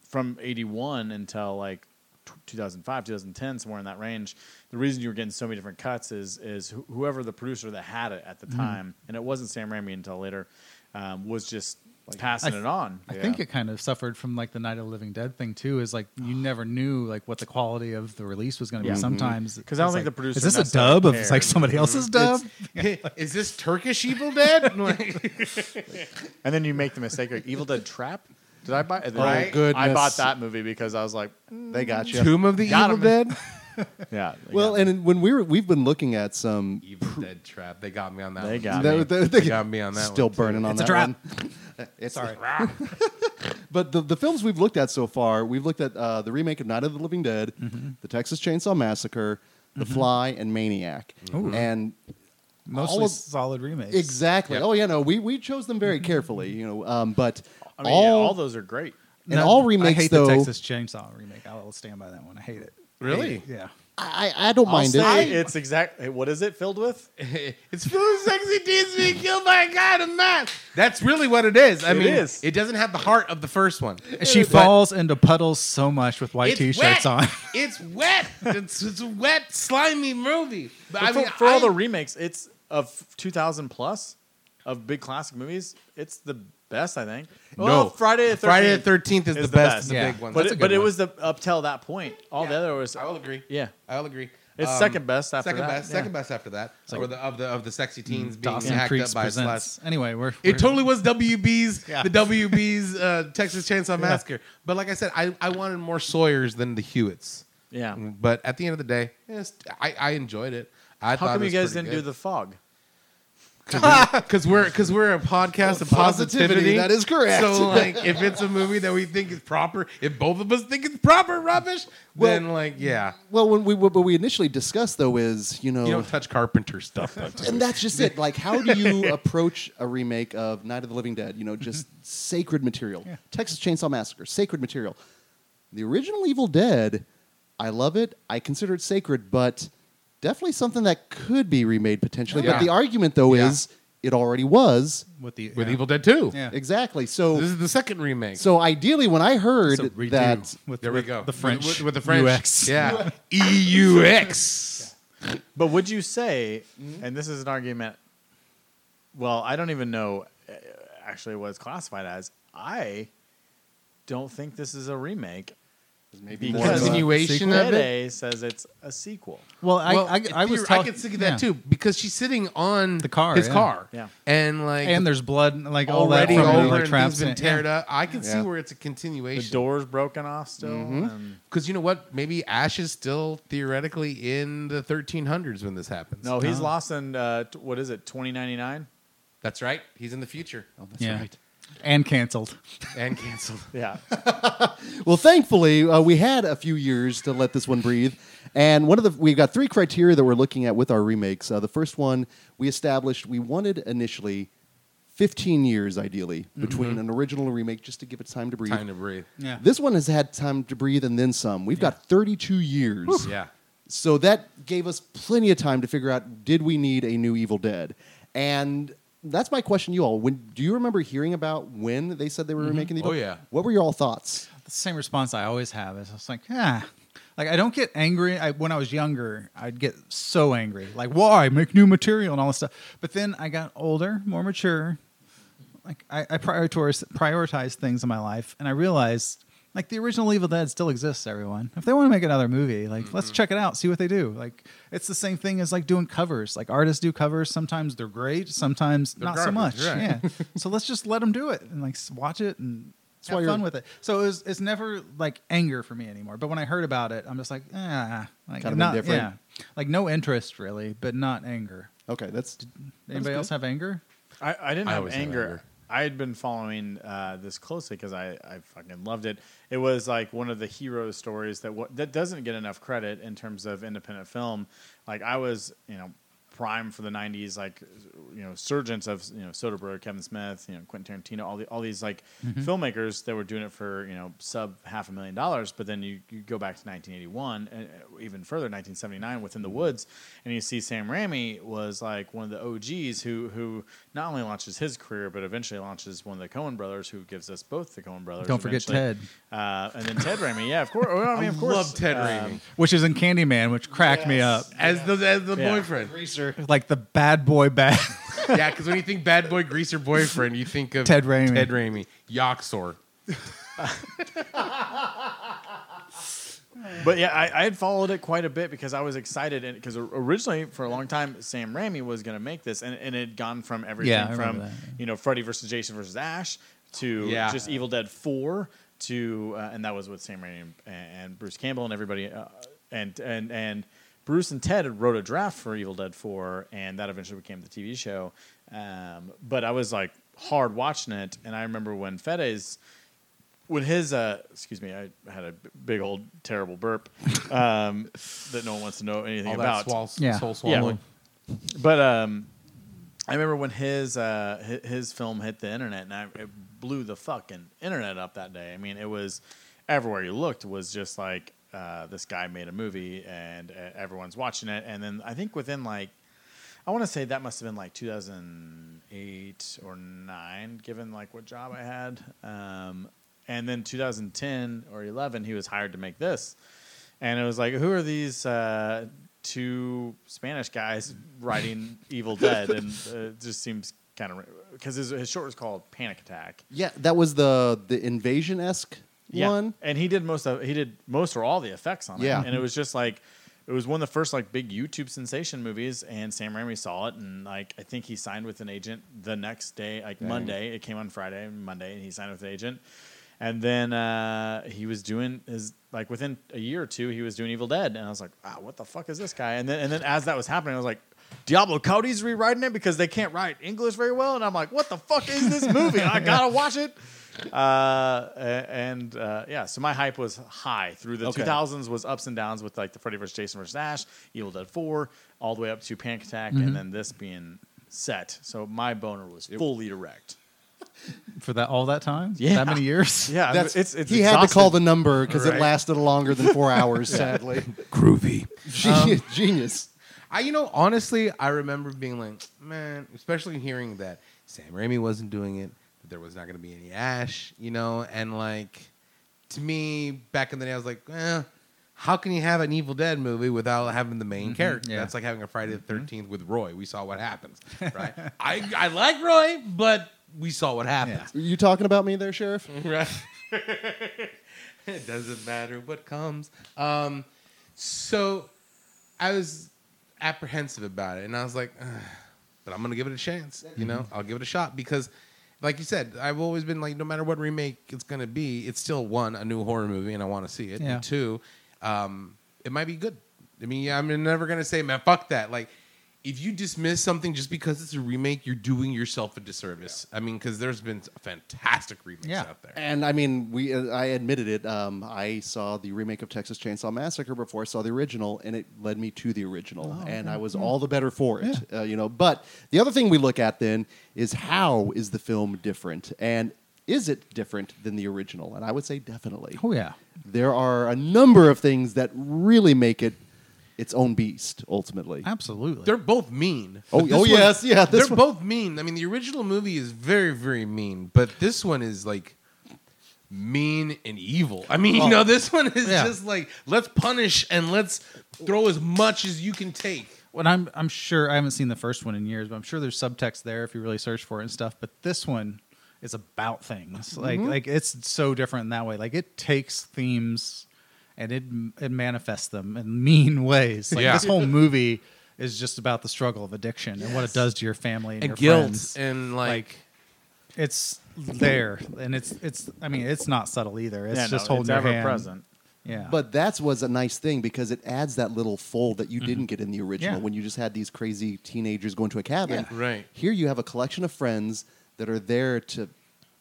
from 81 until like t- 2005 2010 somewhere in that range the reason you were getting so many different cuts is is wh- whoever the producer that had it at the time and it wasn't sam raimi until later um, was just passing I it on I think it kind of suffered from like the Night of the Living Dead thing too. Is like you oh. never knew like what the quality of the release was going to Yeah. be. Sometimes 'Cause I don't it's think the producer is this a dub of it's like somebody else's dub. Is this Turkish Evil Dead? And then you make the mistake of evil dead trap did i buy Oh, I, goodness. i bought that movie because i was like they got you. Tomb of the Got Evil him. Dead? yeah Well, yeah. and when we were we've been looking at some. Evil Dead Trap. They got me on that. They one. got They- me. they- they- They got me on that Still one, too. burning on that. It's a that trap. one. It's Sorry. But the, the films we've looked at so far, we've looked at uh, the remake of Night of the Living Dead, Mm-hmm. the Texas Chainsaw Massacre, The Fly, and Maniac. And Mostly all of- solid remakes. exactly. Yep. Oh yeah, no, we, we chose them very carefully, you know. Um, but I mean, all, yeah, all those are great and all remakes I remakes hate though, the Texas Chainsaw remake. I will stand by that one. I hate it. Really? Yeah. I, I don't I'll mind say it. it's exactly what is it filled with it's full of sexy teens being killed by a guy in a mask. That's really what it is. I It mean, is. it doesn't have the heart of the first one. She But falls into puddles so much with white it's t-shirts wet. on. It's wet. It's, it's a wet, slimy movie. But But I for, mean, for all I- the remakes, it's of 2000 plus of big classic movies. It's the best, I think. No. Well, Friday the 13th. Friday the 13th is, the best, of the Yeah. big one. But That's a it, good but it one. was the up till that point. All the Yeah. other was I will agree. yeah. I will agree. It's Um, second best after second that. best. yeah. Second best after that. or the of the of the sexy teens being Dawson hacked Creek's up by a slash. Anyway, we're, It we're- totally was WB's Yeah. the WB's uh, Texas Chainsaw Massacre. But like I said, I, I wanted more Sawyer's than the Hewitts. Yeah. But at the end of the day, yes, I, I enjoyed it. I How thought come it you guys was didn't do the fog? Because we're because we're a podcast of Positivity, positivity. that is correct. So like, if it's a movie that we think is proper, if both of us think it's proper rubbish, then like, yeah, well, when we what we initially discussed though is you know you don't touch Carpenter stuff. and that's just it. Like, how do you approach a remake of Night of the Living Dead? You know, just sacred material. Texas Chainsaw Massacre, sacred material. The original Evil Dead, I love it. I consider it sacred, but definitely something that could be remade potentially. Yeah. But the argument, though, Yeah. is it already was with the with yeah. Evil Dead Two. Yeah. exactly. So, This is the second remake. so ideally, when I heard It's a redo that with, there we with go. The French with, with, with the French. UX. Yeah, EUX. But would you say, and this is an argument, well, I don't even know uh, actually what it's classified as. I don't think this is a remake maybe because more of a- continuation of it? Fede says it's a sequel. Well, I, Well, I, I was theor- talk- I could think of that yeah. too because she's sitting on The car, his yeah. car, Yeah. and like And there's blood, like all that already over the, like, and things been in- teared yeah. up. I can see where it's a continuation. The door's broken off still. Mm-hmm. Because you know what? Maybe Ash is still theoretically in the 1300s when this happens. no, he's Oh. lost in uh, what is it, 2099? That's right. He's in the future. Oh, that's Yeah. right. And canceled. And canceled. Yeah. Well, thankfully, uh, we had a few years to let this one breathe. And one of the we've got three criteria that we're looking at with our remakes. Uh, the first one we established we wanted initially 15 years, ideally, between an original and remake, just to give it time to breathe. Time to breathe. Yeah. This one has had time to breathe and then some. We've got 32 years. Yeah. So that gave us plenty of time to figure out did we need a new Evil Dead? And that's my question to you all. When do you remember hearing about when they said they were remaking the Evil Oh, yeah. What were your all thoughts? the same response I always have is I was like, ah. Like I don't get angry. I, when I was younger, I'd get so angry. Like, why make new material and all this stuff. But then I got older, more mature. Like I, I prioritize prioritize things in my life, and I realized like the original Evil Dead still exists. Everyone, if they want to make another movie, like let's check it out, see what they do. Like it's the same thing as like doing covers. Like artists do covers. Sometimes they're great, sometimes not so much. right. Yeah. so let's just let them do it and like watch it and why have you're- fun with it. So it's it's never like anger for me anymore. But when I heard about it, I'm just like, ah, like Kind of not, indifferent? Yeah, like no interest really, but not anger. Okay, that's Anybody else have anger? I, I didn't I have always have anger. I had been following uh, this closely because I, I fucking loved it. It was like one of the hero stories that w- that doesn't get enough credit in terms of independent film. Like I was, you know, prime for the '90s, like you know, surgeons of you know Soderbergh, Kevin Smith, you know, Quentin Tarantino, all the all these like filmmakers that were doing it for you know sub half a million dollars. But then you, you go back to 1981, and uh, even further, 1979, Within the Woods, and you see Sam Raimi was like one of the OGs who who not only launches his career, but eventually launches one of the Coen brothers, who gives us both the Coen brothers. Don't forget eventually. Uh, and then Ted Raimi, yeah, of course. Well, I mean, of course, love Ted um, Raimi Which is in Candyman, which cracked me up. as the as the Yeah. boyfriend. Like the bad boy bad. yeah, because when you think bad boy greaser boyfriend, you think of Ted Raimi. Ted Raimi, Joxer. But yeah, I, I had followed it quite a bit because I was excited, and because originally for a long time Sam Raimi was going to make this, and, and it had gone from everything Yeah, I remember from that, you know Freddy versus Jason versus Ash to Yeah. just Evil Dead Four to, uh, and that was with Sam Raimi and, and Bruce Campbell and everybody, uh, and and and Bruce and Ted wrote a draft for Evil Dead Four, and that eventually became the TV show. Um, but I was like hard watching it, and I remember when Fede's when his uh excuse me i had a b- big old terrible burp um that no one wants to know anything All about that swall, Yeah. soul Yeah. but um i remember when his uh hi- his film hit the internet and I, it blew the fucking internet up that day i mean it was everywhere you looked was just like uh this guy made a movie and uh, everyone's watching it and then i think within like I want to say that must have been like 2008 or nine, given like what job I had. Um, and then 2010 or 11, he was hired to make this, and it was like, who are these uh, two Spanish guys writing Evil Dead? And uh, it just seems kind of because his, his short was called Panic Attack. yeah. That was the the invasion esque one. and he did most of he did most or all the effects on it. Yeah. and it was just like it was one of the first like big YouTube sensation movies, and Sam Raimi saw it, and like I think he signed with an agent the next day, like Monday. It came on Friday, Monday, and he signed with an agent, and then uh, he was doing his like within a year or two, he was doing Evil Dead, and I was like, wow, what the fuck is this guy? And then and then as that was happening, I was like. Diablo Cody's rewriting it because they can't write English very well, and I'm like, "What the fuck is this movie? I gotta watch it." Uh, and uh, yeah, so my hype was high through the Okay. 2000s. Was ups and downs with like the Freddy vs. Jason vs. Ash, Evil Dead 4, all the way up to Panic Attack, Mm-hmm. and then this being set. So my boner was fully erect. For that all that time? Yeah. That many years? Yeah, That's it's it's he had to call the exhausting. number because it Right. lasted longer than four hours. Sadly, Groovy. Genius. genius. I, you know, honestly, I remember being like, man, especially hearing that Sam Raimi wasn't doing it, that there was not going to be any Ash, you know, and like, to me, back in the day, I was like, eh, how can you have an Evil Dead movie without having the main character? yeah. That's like having a Friday the 13th with Roy. We saw what happens, right? I, I like Roy, but we saw what happens. Are you talking about me there, Sheriff? Right. it doesn't matter what comes. Um, so I was apprehensive about it, and I was like, but I'm gonna give it a chance. You know, I'll give it a shot because, like you said, I've always been like, no matter what remake it's gonna be, it's still one a new horror movie, and I want to see it. Yeah. And two, um, it might be good. I mean, I'm never gonna say, man, fuck that. Like. If you dismiss something just because it's a remake, you're doing yourself a disservice. I mean, because there's been fantastic remakes Yeah. out there. And I mean, we uh, I admitted it. Um, I saw the remake of Texas Chainsaw Massacre before I saw the original, and it led me to the original, and I was all the better for it. Uh, you know, but the other thing we look at then is how is the film different, and is it different than the original? And I would say definitely. Oh, yeah. There are a number of things that really make it its own beast. Ultimately, Absolutely. They're both mean. Oh, But this oh, one- yes, yeah, this they're one- both mean. I mean, the original movie is very, very mean, but this one is like mean and evil. I mean, you know, this one is Yeah. just like let's punish and let's throw as much as you can take. when I'm I'm sure I haven't seen the first one in years, but I'm sure there's subtext there if you really search for it and stuff. But this one is about things. Like Mm-hmm. like it's so different in that way. Like it takes themes and it it manifests them in mean ways. Like Yeah. this whole movie is just about the struggle of addiction and what it does to your family and, And your guilt friends. and like, it's there, and it's it's. I mean, it's not subtle either. It's Yeah, just no, holding it's your ever hand. present. Yeah, But that's was a nice thing because it adds that little fold that you mm-hmm. didn't get in the original Yeah. when you just had these crazy teenagers going to a cabin. Yeah. Right. Here you have a collection of friends that are there to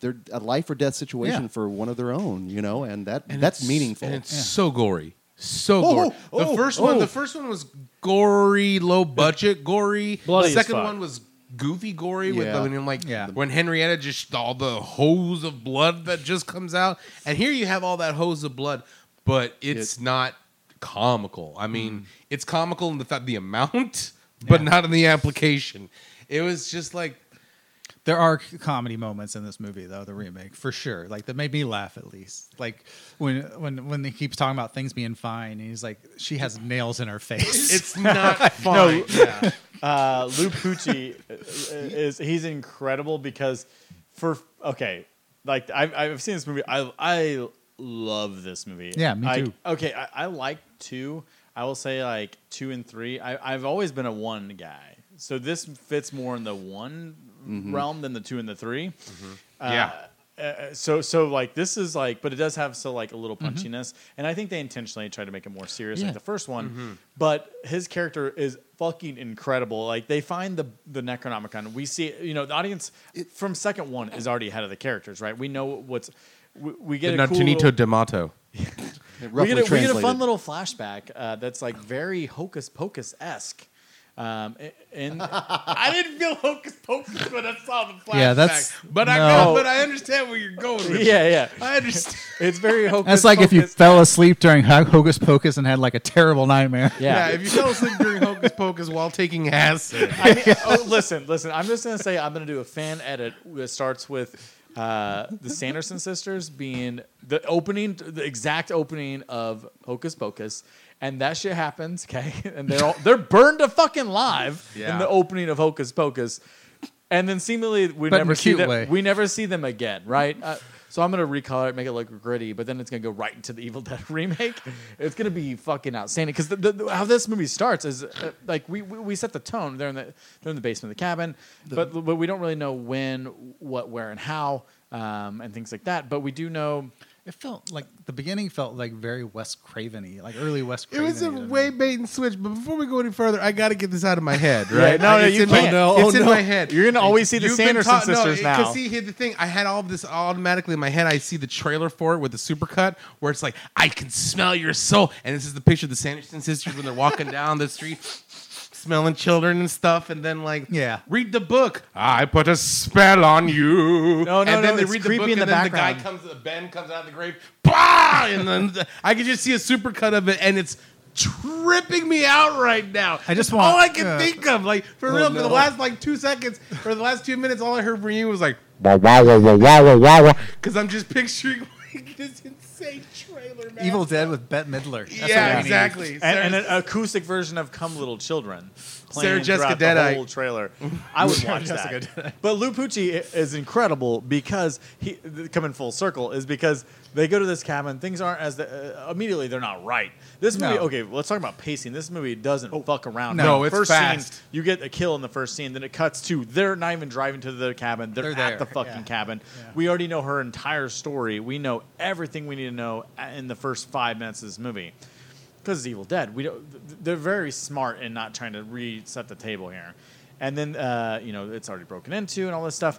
they're a life or death situation Yeah. for one of their own, you know, and that And that's it's- meaningful. And it's so gory. So Oh, gory. oh, the oh, first one, oh. the first one was gory, low budget, gory. Bloody the as second fuck. one was goofy gory with Yeah. I mean, like Yeah. when Henrietta just all the hose of blood that just comes out, and here you have all that hose of blood, but it's It- not comical. I mean, Mm. it's comical in the fact the amount, but Yeah. not in the application. It was just like there are comedy moments in this movie, though the remake for sure. Like that made me laugh at least. Like when when when he keeps talking about things being fine, and he's like, she has nails in her face. it's not fine. yeah. Uh, Lou Pucci is he's incredible because for okay, like I've, I've seen this movie. I I love this movie. Yeah, me I- too. okay, I, I like two. I will say like two and three. I, I've always been a one guy, so this fits more in the one realm than the two and the 3 Uh, Yeah. uh, so so like this is like, but it does have so like a little Mm-hmm. punchiness, and I think they intentionally try to make it more serious Yeah. like the first one. Mm-hmm. But his character is fucking incredible. Like they find the the Necronomicon. We see you know the audience from second one is already ahead of the characters, right? We know what's we, we get The a cool little- Demonto. We get, a, we get a fun little flashback uh, that's like very hocus pocus esque. Um, and I didn't feel hocus pocus when I saw the flashback. Yeah, that's- But I no. but I understand where you're going. With yeah, yeah. I understand. It's very hocus. Pocus. That's like if you fell asleep during Hocus Pocus and had like a terrible nightmare. Yeah. Yeah. if you fell asleep during Hocus Pocus while taking acid, I mean, oh, listen, listen. I'm just gonna say I'm gonna do a fan edit that starts with uh, the Sanderson sisters being the opening, the exact opening of Hocus Pocus, and that shit happens. Okay, and they're all they're burned to fucking live in the opening of Hocus Pocus, and then seemingly we But never see them. way. We never see them again, right? Uh, so I'm gonna recolor it, make it look gritty, but then it's gonna go right into the Evil Dead remake. It's gonna be fucking outstanding because the, the, how this movie starts is uh, like we, we we set the tone. They're in the they're in the basement of the cabin, but but we don't really know when, what, where, and how, um, and things like that. But we do know. It felt like the beginning felt like very Wes Craven-y, like early Wes it was a way bait and switch. But before we go any further, I got to get this out of my head, Yeah, right? no, no, it's you in my, can't. No, it's oh, in no. my head. You're gonna always see the You've been Sanderson taught- no, sisters now. Because see, here's the thing. I had all of this automatically in my head. I see the trailer for it with the supercut where it's like, I can smell your soul. And this is the picture of the Sanderson sisters when they're walking down the street, smelling children and stuff. And then, like, Yeah. read the book. I put a spell on you. No, no, and then no, they it's read the creepy book, in and the then the guy background. comes, Ben comes out of the grave. Bah! And then the- I can just see a supercut of it, and it's tripping me out right now. I just That's want- all I can uh, think of. Like for Oh, real, for the no. last like two seconds, for the last two minutes, all I heard from you was like, Wow, wow, wow, wow, wow, wow, wow. because I'm just picturing like this insane trailer. Man. Evil Dead with Bette Midler. That's yeah, what we need. exactly. and, and an acoustic version of "Come Little Children" Sarah Jessica throughout the Deadeye. whole trailer. I would watch that. But Lou Pucci is incredible because he th- coming full circle is because they go to this cabin. Things aren't as the, uh, immediately they're not right. This movie, No. okay, let's talk about pacing. This movie doesn't fuck around. No, The it's first fast. Scene, you get a kill in the first scene, then it cuts to they're not even driving to the cabin. They're, They're at there, the fucking yeah. cabin. Yeah. We already know her entire story. We know everything we need to know a- in the first five minutes of this movie because it's Evil Dead. We don't, they're very smart in not trying to reset the table here. And then uh, you know it's already broken into and all this stuff.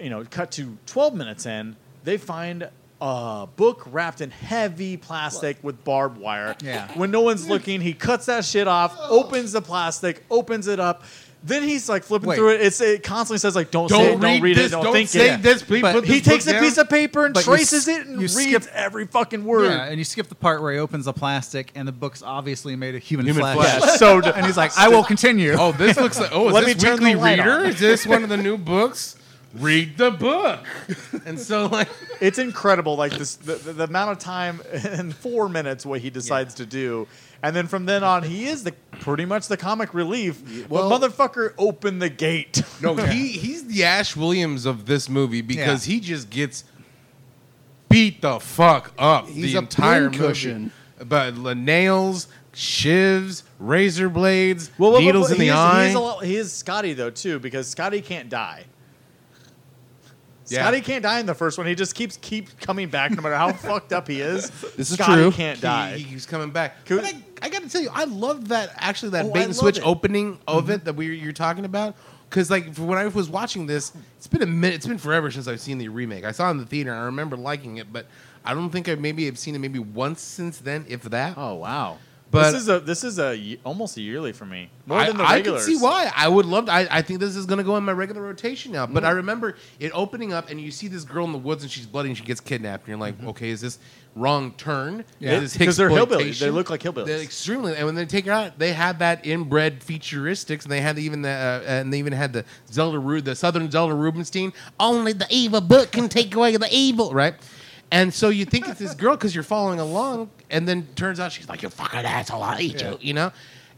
You know, cut to 12 minutes in, they find a book wrapped in heavy plastic with barbed wire. Yeah. When no one's looking, he cuts that shit off, opens the plastic, opens it up. Then he's like flipping Wait. through it. It's, it constantly says like, "Don't, say don't it, read don't read this. it, don't, don't think say it." this. Please But put He takes a down. piece of paper and But traces s- it and you reads skip- every fucking word. Yeah, and you skip the part where he opens the plastic and the book's obviously made of human, Human flesh. flesh. Yeah, so and he's like, "I will continue." Oh, this looks like. Oh, is Let this me turn the Weekly Reader? on. Is this one of the new books? Read the book. And so, like, it's incredible like this the, the, the amount of time in four minutes what he decides to do and then from then on he is the pretty much the comic relief well- but motherfucker open the gate no, he he's the Ash Williams of this movie because Yeah. he just gets beat the fuck up He's the a entire pincushion. movie. But the nails, shivs, razor blades, well, well, needles but in the he is, eye. He is, a lot, he is Scotty though too because Scotty can't die Yeah. Scotty can't die in the first one. He just keeps keep coming back, no matter how fucked up he is. This is Scotty true. can't die. He, keeps coming back. Could- I, I got to tell you, I love that actually that Oh, I bait and love switch it. Mm-hmm. opening of it that we you're talking about. Because like for when I was watching this, it's been a minute. It's been forever since I've seen the remake. I saw it in the theater. and I remember liking it, but I don't think I maybe have seen it maybe once since then, if that. oh wow. But- this is a this is a almost a yearly for me. More I, than the I can see why. I would love. To, I, I think this is going to go in my regular rotation now. Mm-hmm. But I remember it opening up, and you see this girl in the woods, and she's bloody, and she gets kidnapped. And you're Mm-hmm. like, okay, is this wrong turn? Yeah. Because they're hillbillies. They look like hillbillies. They're extremely. And when they take her out, they have that inbred futuristics, and they had even the uh, and they even had the Zelda Ru- the Southern Zelda Rubinstein. Only the evil book can take away the evil, right? And so you think it's this girl because you're following along, and then turns out she's like, "You fucking asshole, I'll eat you," you know.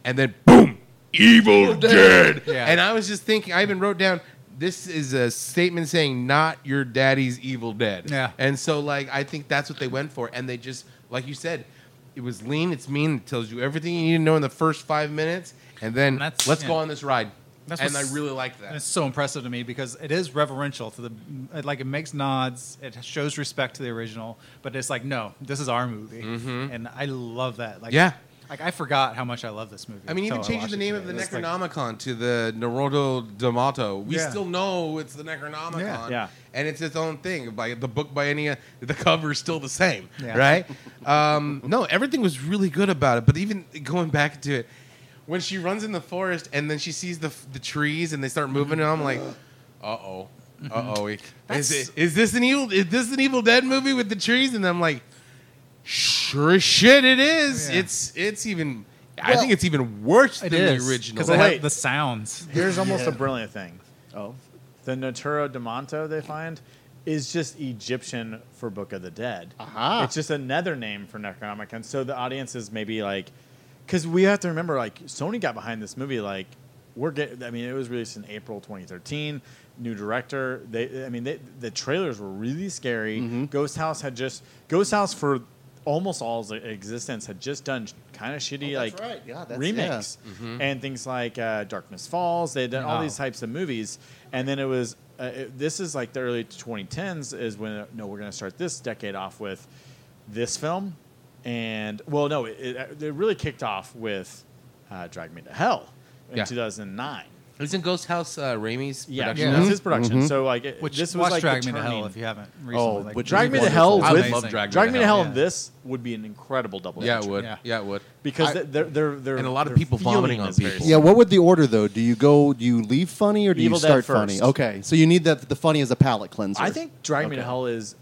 And then boom, evil dead. Yeah. And I was just thinking, I even wrote down. This is a statement saying not your daddy's evil dead. Yeah. And so like I think that's what they went for. And they just like you said, it was lean, it's mean, it tells you everything you need to know in the first five minutes, and then And let's yeah. go on this ride. That's and I really like that. it's so impressive to me because it is reverential to the, it, like it makes nods, it shows respect to the original, but it's like no, this is our movie, and I love that. Like Mm-hmm. Yeah. like I forgot how much I love this movie. I mean, even changing the name of the It's like- Necronomicon to the Naturom Demonto, we Yeah. still know it's the Necronomicon. Yeah. Yeah. And it's its own thing. By the book by any, the cover is still the same, Yeah. right? um, no, everything was really good about it. But even going back to it, when she runs in the forest and then she sees the the trees and they start moving, and I'm like, uh oh, uh oh, is, That's- it- is this an evil? Is this an Evil Dead movie with the trees? And I'm like, sure shit, it is. Yeah. It's it's even. I think it's even worse It than is the original. because But they wait. have the sounds. Here's almost Yeah. a brilliant thing. Oh, The Naturom Demonto they find is just Egyptian for Book of the Dead. Aha. It's just another name for Necronomicon. So the audience is maybe like, because we have to remember, like Sony got behind this movie. Like we're getting. I mean, it was released in April 2013. New director. They. I mean, they, the trailers were really scary. Ghost House had just Ghost House for almost all its existence had just done kind of shitty Oh, like right. Yeah, remakes Mm-hmm. and things like uh, Darkness Falls. They had done all Oh. these types of movies, and then it was uh, it, this is like the early 2010s is when no, we're going to start this decade off with this film, and well, no, it, it, it really kicked off with uh, Drag Me to Hell in Yeah. 2009. Isn't Ghost House uh, Raimi's Yeah, production? that's his production. So like, it, Which this was watch like Drag the Me to Hell turning- if you haven't Oh, recently. like, which Drag Me to Hell wonderful. with I love Drag Me Drag to Me to Hell, Hell yeah. and this would be an incredible double. Yeah, it feature. would. Yeah. Yeah, it would. because I- they're they're they're And a lot of their people feeling vomiting on is very people. Yeah, what would the order though? Do you go? Do you leave funny or do Evil you Dead start first. funny? Okay, so you need that the funny as a palate cleanser. I think Drag Me to Okay. Hell is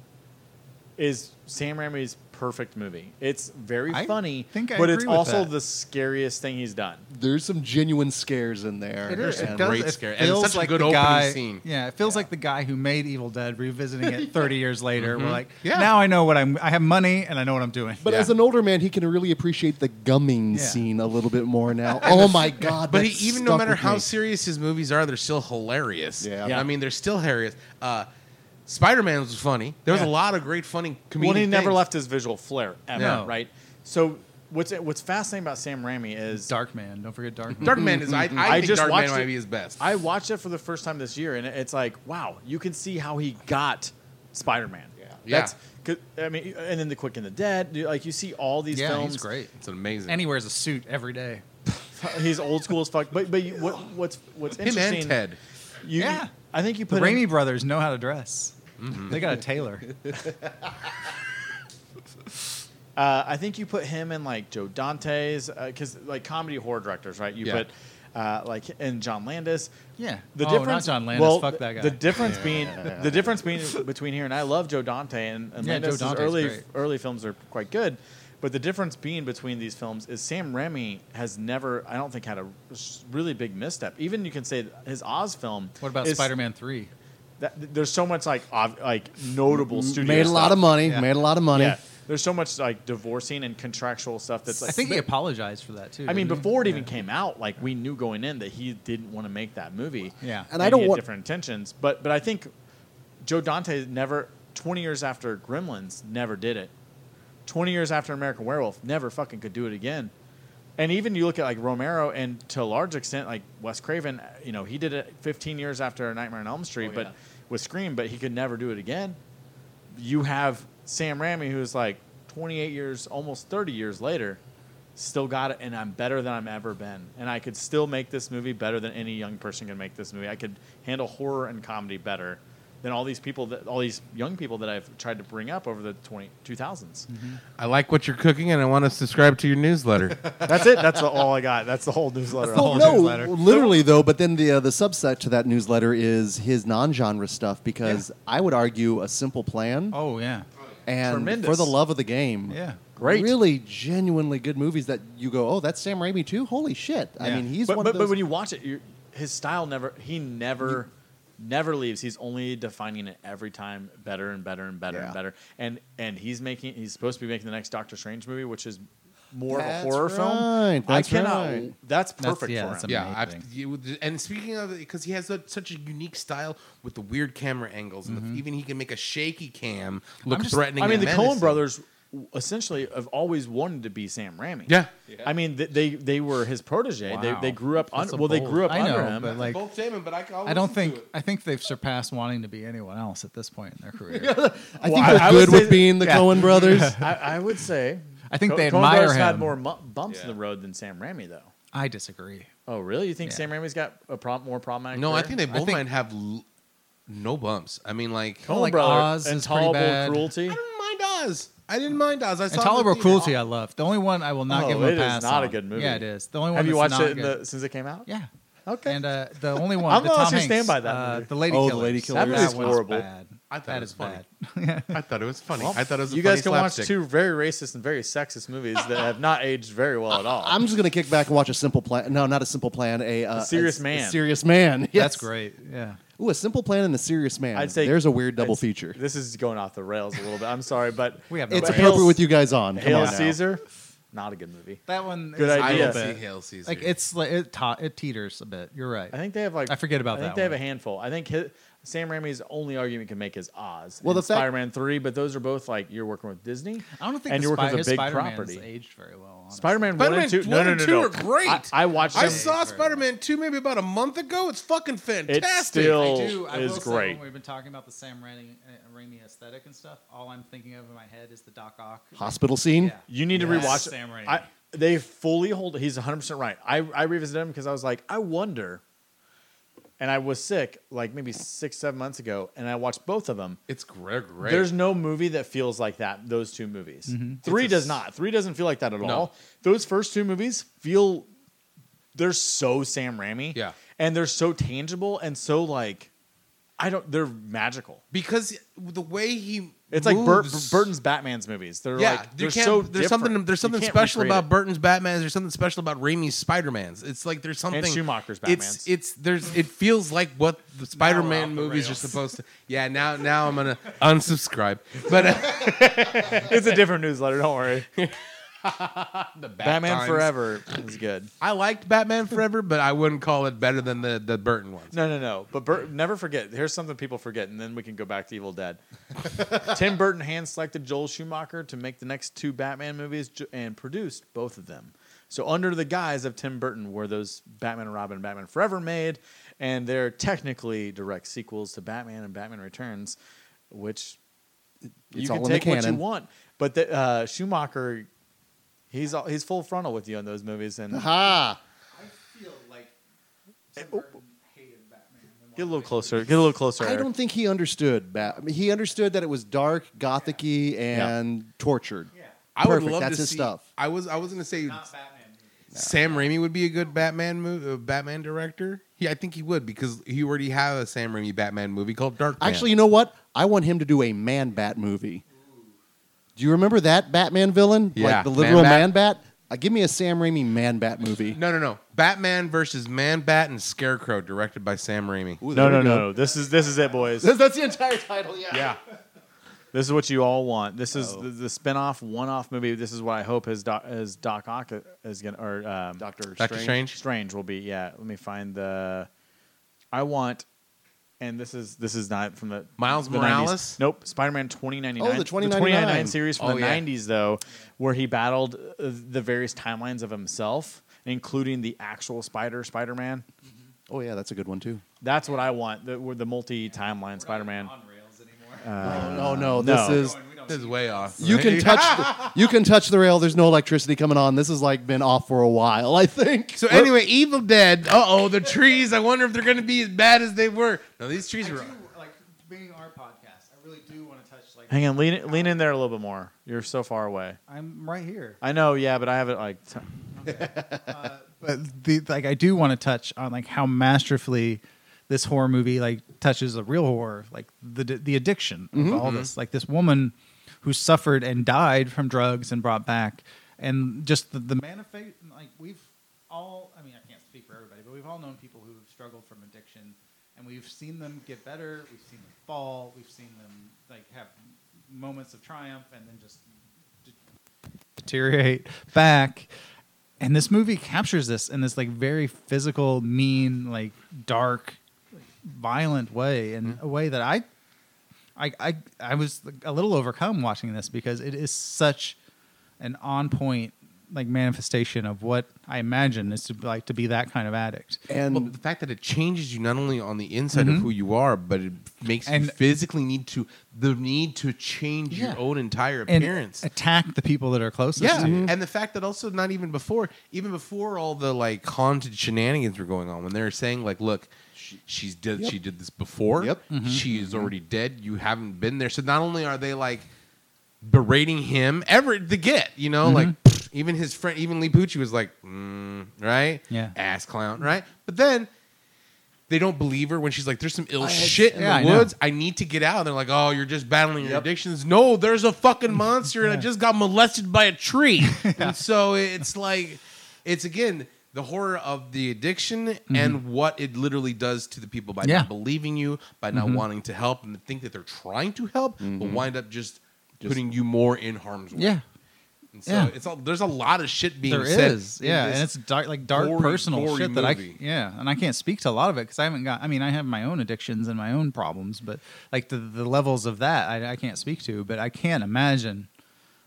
is Sam Raimi's perfect movie. It's very I funny, think I but it's agree with also that. the scariest thing he's done. there's some genuine scares in there. It is. and- It does. great it scare. And it's feels such a like good the opening guy, scene. Yeah, it feels like the guy who made Evil Dead revisiting it 30 years later. We're like, Yeah. now I know what I'm. I have money and I know what I'm doing. But Yeah. as an older man, he can really appreciate the gumming Yeah. scene a little bit more now. oh my god! But that he, even no stuck matter with how me. serious his movies are, they're still hilarious. Yeah. Yeah. I mean, they're still hilarious. Uh, Spider Man was funny. There was Yeah. a lot of great funny comedic Well, he never things. left his visual flair ever, No. right? So what's what's fascinating about Sam Raimi is Dark Man. Don't forget Dark Man. Dark Man is. I, I, I think just Dark Man watched might it. be his best. I watched it for the first time this year, and it's like, wow, you can see how he got Spider Man. Yeah, Yeah. That's, 'cause- I mean, and then the Quick and the Dead, you- like you see all these yeah, films. he's great. it's amazing. And he wears a suit every day. He's old school as fuck. But but you, what, what's what's Him interesting? and Ted. You, Yeah. I think you The put him- Raimi brothers know how to dress. They got a tailor. Uh, I think you put him in like Joe Dante's because like comedy horror directors, right? You Yeah. put uh, like and John Landis. Yeah. The oh, difference, not John Landis. Well, Fuck that guy. The difference being the difference being between here and I love Joe Dante and, and Yeah, Joe Landis' Dante's early great. early films are quite good, but the difference being between these films is Sam Raimi has never I don't think had a really big misstep. Even you can say his Oz film. what about Spider Man 3? That, there's so much like ob- like notable studio made a lot of money. Yeah. Made a lot of money. Yeah, there's so much like divorcing and contractual stuff that's like. I think he apologized for that too. I mean, didn't he? before it even Yeah. came out, like we knew going in that he didn't want to make that movie. Yeah. And I don't he had want- different intentions, but but I think Joe Dante never, twenty years after Gremlins, never did it. Twenty years after American Werewolf, never fucking could do it again. And even you look at like Romero, and to a large extent, like Wes Craven, you know, he did it 15 years after Nightmare on Elm Street, Oh, but yeah. With Scream, but he could never do it again. You have Sam Raimi, who's like 28 years, almost 30 years later, still got it, and I'm better than I've ever been, and I could still make this movie better than any young person can make this movie. I could handle horror and comedy better than all these people that all these young people that I've tried to bring up over the 20, 2000s. I like what you're cooking, and I want to subscribe to your newsletter. That's it. That's all I got. That's the whole newsletter. Well, whole no, newsletter. literally though. But then the uh, the subset to that newsletter is his non-genre stuff because I would argue a simple plan Oh yeah. and tremendous. for the love of the game. Yeah. Great. really genuinely good movies that you go, oh, that's Sam Raimi too. Holy shit! I mean, he's but, one but, of those. but when you watch it, his style never. He never. Never leaves. He's only defining it every time better and better and better Yeah. and better. And and he's making. He's supposed to be making the next Doctor Strange movie, which is more That's of a horror right. film. That's I cannot. right. That's That's- perfect yeah, for that's him. amazing. Yeah, I've, and speaking of it, because he has a, such a unique style with the weird camera angles, and the, mm-hmm. even he can make a shaky cam look just- threatening. I mean, and the Coen brothers essentially have always wanted to be Sam Raimi. Yeah. I mean, th- they they were his protege. They, Wow. they grew up That's under. a Well, they grew up I under know, him. but like both Damon, but I, I'll don't think to. I think they've surpassed wanting to be anyone else at this point in their career. I Well, think I- they're I good say with being the yeah. Coen brothers. I, I would say. I think Co- they Coen admire brothers had more mu- bumps in the road than Sam Raimi, though. I disagree. Oh, really? You think Yeah. Sam Raimi's got a pro- more problematic? No, I think they both think- might have l- no bumps. I mean, like Coen like brothers Oz and is pretty Tolerable bad. Cruelty. I didn't mind Oz. I didn't mind Oz. I saw it in the Intolerable theater. Cruelty, I love. The only one I will not Oh, give him a it is pass. not a on. good movie. Yeah, it is. The only one. Have you that's watched not it in good. the, since it came out? Yeah. Okay. And uh, the only one, I'm the gonna Tom let you Hanks, stand by that uh, movie. the Lady Oh, the Killers. Lady That Killers. movie's one's horrible. Bad. I thought That it was is funny. bad. I thought it was funny. I thought it was. A you guys can funny watch slapstick. two very racist and very sexist movies that have not aged very well at all. I'm just gonna kick back and watch a simple plan. No, not a simple plan. A, uh, Serious a, Man. A serious man. Yes. That's great. Yeah. Ooh, a simple plan and a serious man. I'd say there's a weird double it's- feature. This is going off the rails a little bit. I'm sorry, but We have no It's but appropriate Hail- with you guys on. Come Hail on now. Caesar, not a good movie. That one. Good is a idea. little I bit- see Hail Caesar. Like it's like it, ta- it teeters a bit. You're right. I think they have like I forget about I think that they have a one. handful. I think his, Sam Raimi's only argument can make is Oz. Well, and the fact- Spider-Man three, but those are both like you're working with Disney. I don't think and the you're working with a big Spider-Man's property. aged very well. honestly. Spider-Man, one Spider-Man and two. one No, no, no, no. are great. I, I watched I them. saw Spider-Man 2 maybe about a month ago. It's fucking fantastic. It's still I do. I is will say great. when we've been talking about the Sam Raimi, uh, Raimi aesthetic and stuff, all I'm thinking of in my head is the Doc Ock. Hospital scene. Yeah. You need to Yes. rewatch Sam Raimi. I, they fully hold. He's 100 percent right. I I revisited him because I was like, I wonder. And I was sick like maybe six seven months ago, and I watched both of them. It's great. great. There's no movie that feels like that. Those two movies. Mm-hmm. Three It's does s- not. Three doesn't feel like that at No. all. Those first two movies feel. They're so Sam Raimi. Yeah. And they're so tangible and so like, I don't. They're magical. because the way he It's like moves- Burton's Batman's movies. They're Yeah, like you they're can't- so there's something there's You something can't special recreate about it. Burton's Batman. There's something special about Raimi's Spider-Mans. It's like there's something Schumacher's It's Batmans. it's there's it feels like what the Spider-Man off the movies are rails. supposed to. Yeah, now now I'm gonna unsubscribe. But uh, It's a different newsletter. Don't worry. the Bat Batman Times. Forever is good. I liked Batman Forever, but I wouldn't call it better than the the Burton ones. No, no, no. But Bur- never forget. Here's something people forget, and then we can go back to Evil Dead. Tim Burton hand selected Joel Schumacher to make the next two Batman movies and produced both of them. So under the guise of Tim Burton were those Batman and Robin and Batman Forever made, and they're technically direct sequels to Batman and Batman Returns, which It's you can take what you want. But the, uh, Schumacher, he's all, he's full frontal with you in those movies, and Ha! I feel like Tim Burton hated Batman. Get a little closer. Get a little closer. I don't think he understood. Bat- I mean, he understood that it was dark, gothicy, and tortured. Yeah. I would Perfect, love that's to his see. stuff. I was I was gonna say Not Batman. Sam Raimi would be a good Batman movie, uh, Batman director. Yeah, I think he would because he already have a Sam Raimi Batman movie called Dark. Man. Actually, you know what? I want him to do a Man Bat movie. Do you remember that Batman villain? Yeah, like the literal Man-Bat. Man Bat. Uh, give me a Sam Raimi Man Bat movie. no, no, no. Batman versus Man Bat and Scarecrow, directed by Sam Raimi. Ooh, No, there no, we go. no. This is this is it, boys. That's the entire title. Yeah. yeah. This is what you all want. This is Oh. the, the spin-off one-off movie. This is what I hope his doc, his Doc Ock is going to or um, Doctor Doctor Strange. Strange will be. Yeah, let me find the I want and this is this is not from the Miles the 90s. Morales? Nope, Spider-Man 2099. Oh, the 2099. 2099 series from Oh, the yeah. 90s though, where he battled uh, the various timelines of himself, including the actual Spider Spider-Man. Oh yeah, that's a good one too. That's what I want. The, the multi-timeline Spider-Man. oh no, this no. is This is way off. you can touch the, you can touch the rail. There's no electricity coming on. This has like been off for a while. I think. So anyway, Evil Dead. Uh oh, the trees. I wonder if they're going to be as bad as they were. No, these trees were. like being our podcast. I really do want to touch like Hang on, lean lean in there a little bit more. You're so far away. I'm right here. I know, yeah, but I have it like. T- but the like I do want to touch on like how masterfully this horror movie like touches a real horror, like the the addiction of all this. Like this woman who suffered and died from drugs and brought back, and just the, the manifest. Like we've all, I mean, I can't speak for everybody, but we've all known people who've struggled from addiction, and we've seen them get better. We've seen them fall. We've seen them like have moments of triumph, and then just deteriorate back. And this movie captures this in this like very physical, mean, like dark, violent way, in mm-hmm. a way that I, I, I, I was a little overcome watching this because it is such an on point like manifestation of what I imagine is to like to be that kind of addict. And Well, the fact that it changes you not only on the inside of mm-hmm. who you are, but it makes you physically need to the need to change Yeah. your own entire And appearance. attack the people that are closest Yeah, to you. and the fact that also not even before, even before all the like haunted shenanigans were going on, when they're saying like, "Look, she, she's did Yep. she did this before. Yep. Mm-hmm. She is mm-hmm. already dead. You haven't been there." So not only are they like berating him, ever to get, you know, like mm-hmm. even his friend, even Lou Pucci was like, mm, right, Yeah. ass clown, right, but then. They don't believe her when she's like, "There's some ill I had- shit in Yeah, I the know. woods. I need to get out." And they're like, "Oh, you're just battling your Yep. addictions." No, there's a fucking monster, and I just got molested by a tree. And so it's like, it's again the horror of the addiction mm-hmm. and what it literally does to the people by Yeah. not believing you, by not mm-hmm. wanting to help, and think that they're trying to help, but mm-hmm. wind up just, putting you more in harm's way. Yeah. And so Yeah. it's all there's a lot of shit being There said. is, yeah, and it's dark, like dark gory, personal gory shit that I, movie. yeah, and I can't speak to a lot of it because I haven't got. I mean, I have my own addictions and my own problems, but like the the levels of that, I, I can't speak to. But I can't imagine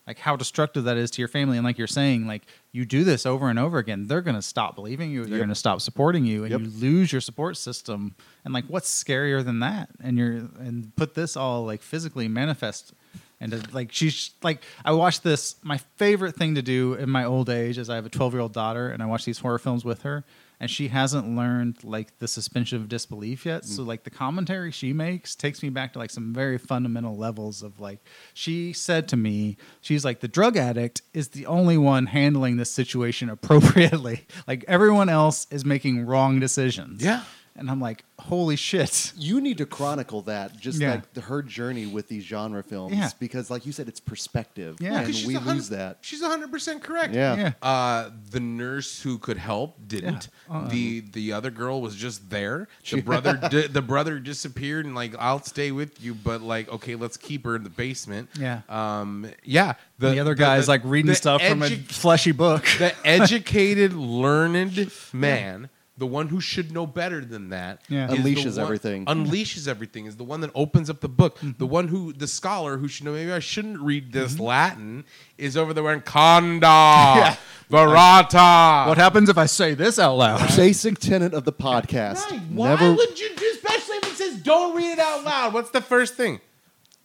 like how destructive that is to your family. And like you're saying, like you do this over and over again, they're gonna stop believing you. They're Yep. gonna stop supporting you, and Yep. you lose your support system. And like, what's scarier than that? And you're and put this all like physically manifest. And to, like she's like, I watched this. My favorite thing to do in my old age is I have a 12 year old daughter, and I watch these horror films with her, and she hasn't learned like the suspension of disbelief yet. So mm. like the commentary she makes takes me back to like some very fundamental levels of like she said to me, she's like the drug addict is the only one handling this situation appropriately. like everyone else is making wrong decisions. Yeah. And I'm like, holy shit. you need to chronicle that, just Yeah. like the, her journey with these genre films, Yeah. because, like you said, it's perspective. Yeah. and 'Cause she's we lose that. She's 100 percent correct. Yeah. Yeah. Uh, the nurse who could help didn't. Yeah. Uh-uh. The the other girl was just there. The brother di- the brother disappeared and like I'll stay with you, but like okay, let's keep her in the basement. Yeah. Um. Yeah. The, other guy's like reading the stuff from a fleshy book. the educated, learned man. The one who should know better than that Yeah. Unleashes one- everything. Unleashes everything is the one that opens up the book. Mm-hmm. The one who the scholar who should know maybe I shouldn't read this Latin is over there wearing conda verata. What happens if I say this out loud? Basic tenet of the podcast. Right. Why Never. would you do, especially if it says don't read it out loud? What's the first thing?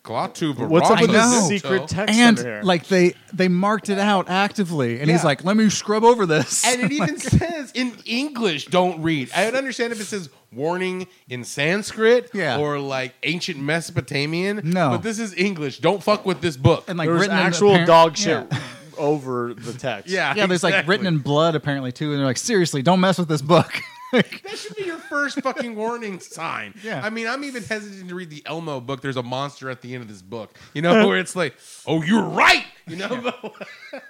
Klaatu What's up with this secret text and under here? like they they marked it out actively, and he's Yeah. like, "Let me scrub over this." And it even says in English, don't read. I would understand if it says warning in Sanskrit Yeah. or like ancient Mesopotamian. No. But this is English. Don't fuck with this book. and like there was written in actual apparent- dog shit Yeah. over the text. yeah. Yeah, there's like written in blood apparently too, and they're like, "Seriously, don't mess with this book." That should be your first fucking warning sign. Yeah. I mean, I'm even hesitant to read the Elmo book. There's a monster at the end of this book. You know, where it's like, oh, you're right. You know,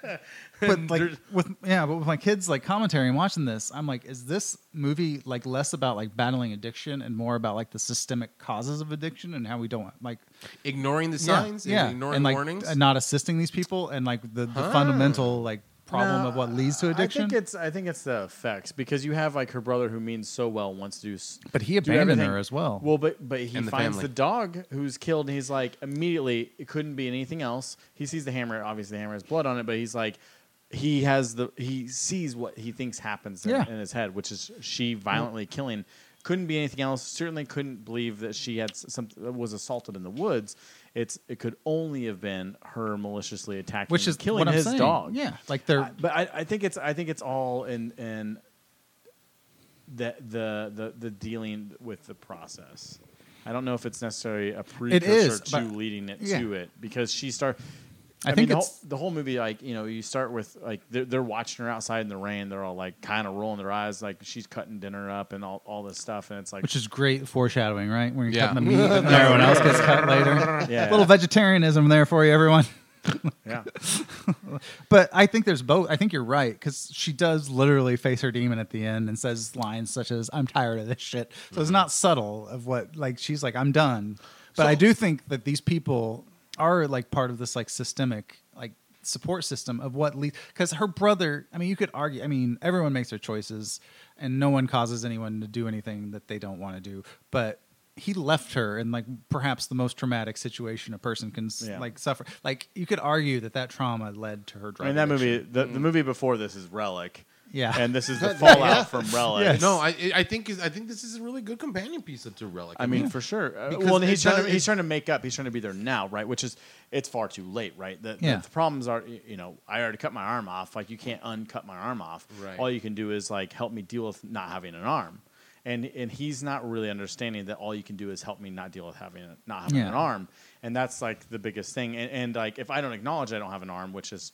but like with yeah, but with my kids like commentary and watching this, I'm like, is this movie like less about like battling addiction and more about like the systemic causes of addiction and how we don't like ignoring the signs, yeah, and ignoring and like warnings. uh, not assisting these people and like the, the fundamental like problem No, of what leads to addiction. I think it's I think it's the effects because you have like her brother who means so well wants to do. s- But he do abandoned everything. her as well. Well, but but he And the finds family. the dog who's killed, and he's like immediately it couldn't be anything else. He sees the hammer. Obviously, the hammer has blood on it, but he's like he has the he sees what he thinks happens in, Yeah. in his head, which is she violently killing. Couldn't be anything else. Certainly couldn't believe that she had s- some was assaulted in the woods. It's it could only have been her maliciously attacking, which is killing his saying. dog. Yeah, like they're I- but I, I think it's I think it's all in in the the the the dealing with the process. I don't know if it's necessarily a precursor is, to leading it yeah. to it because she start. I I, think mean, the it's- whole, the whole movie, like you know, you start with like they're, they're watching her outside in the rain. They're all like kind of rolling their eyes, like she's cutting dinner up and all, all this stuff, and it's like which is great foreshadowing, right? When you're Yeah. cutting the meat, and everyone else gets cut later. Yeah. Little vegetarianism there for you, everyone. yeah, But I think there's both. I think you're right because she does literally face her demon at the end and says lines such as "I'm tired of this shit." So it's mm-hmm. not subtle of what like she's like I'm done. But I do think that these people are like part of this like systemic like support system of what leads because her brother. I mean, you could argue. I mean, everyone makes their choices, and no one causes anyone to do anything that they don't want to do. But he left her in like perhaps the most traumatic situation a person can Yeah. like suffer. Like you could argue that that trauma led to her drug. I mean that movie. addiction. The, the mm. movie before this is Relic. Yeah. and this is the fallout from Relic. Yes. No, I I think I think this is a really good companion piece to Relic. I mean, for sure. Uh, Because well, he's trying, does- to, he's trying to make up. He's trying to be there now, right? Which is, it's far too late, right? The, the- Yeah. the, problems are, you know, I already cut my arm off. Like, you can't uncut my arm off. Right. All you can do is, like, help me deal with not having an arm. And and he's not really understanding that all you can do is help me not deal with having a, not having Yeah. an arm. And that's, like, the biggest thing. And, and, like, if I don't acknowledge I don't have an arm, which is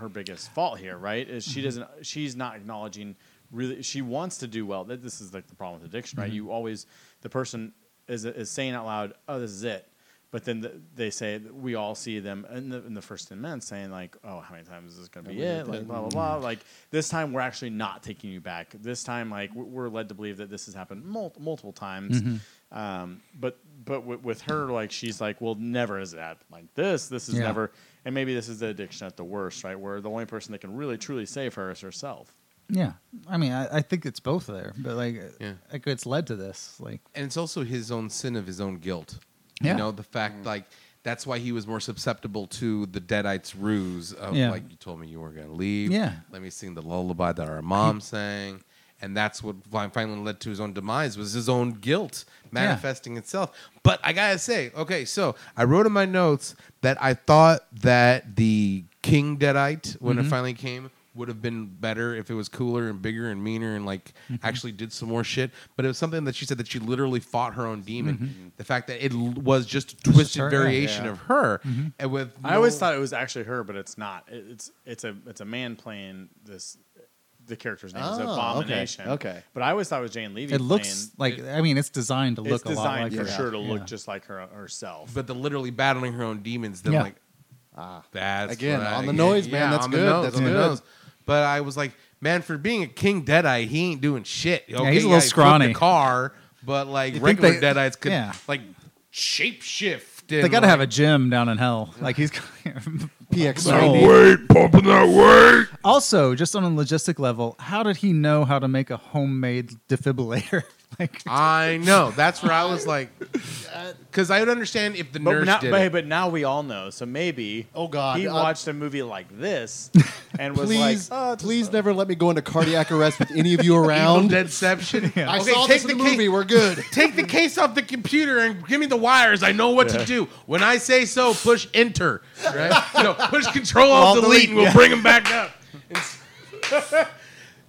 her biggest fault here, right? Is Mm-hmm. she doesn't, she's not acknowledging really, she wants to do well. Th- This is like the problem with addiction, Mm-hmm. right? You always, the person is, is saying out loud, oh, this is it. But then the, they say, we all see them in the, in the first 10 minutes saying, like, oh, how many times is this going to be it? Like, blah, blah, blah. Like, this time we're actually not taking you back. This time, like, we're- led to believe that this has happened mul- multiple times. Um, but but with, with her, like, she's like, well, never has it happened like this. This is Yeah. never. And maybe this is the addiction at the worst, right? Where the only person that can really, truly save her is herself. Yeah, I mean, I, I think it's both there, but like, Yeah. like it's led to this. Like, and it's also his own sin of his own guilt. Yeah. You know, the fact mm. like that's why he was more susceptible to the Deadites' ruse of Yeah. like you told me you weren't gonna leave. Yeah. Let me sing the lullaby that our mom sang. And that's what fi- finally led to his own demise was his own guilt manifesting itself. But I gotta say, okay, so I wrote in my notes that I thought that the King Deadite, when Mm-hmm. it finally came, would have been better if it was cooler and bigger and meaner and like Mm-hmm. actually did some more shit. But it was something that she said that she literally fought her own demon. Mm-hmm. The fact that it l- was just a twisted her, variation Yeah. of her, Mm-hmm. and with I always thought it was actually her, but it's not. It- It's it's a it's a man playing this. The character's name is Oh, okay, Abomination. okay. But I always thought it was Jane Levy. it looks playing, like, I mean, it's designed to it's look a lot designed like for her. sure to look Yeah. just like her herself. but the literally battling her own demons. Then Yeah. like Ah. that's Again, what I- on the noise, man, that's on the good, nose, that's on the good. nose. But I was like, man, for being a king deadite, he ain't doing shit. Okay, he's a little yeah, he flipped scrawny. The car, but like think regular they- deadites could yeah. like shape shift. They got to have a gym down in hell. Like he's PX90. weight, pumping that weight. also just on a logistic level. How did he know how to make a homemade defibrillator? like, I know. That's where I was like, because I would understand if the but nurse now, did but, it. but now we all know. So maybe Oh, God. he Uh, watched a movie like this and was Please, like, oh, it's please never let me go into cardiac arrest with any of you around. Deadception. I Okay, saw take this in the the ca- movie. We're good. Take the case off the computer and give me the wires. I know what to do. When I say so, push enter. Right? you know, push control alt Alt delete, delete, and we'll yeah. bring them back up. It's-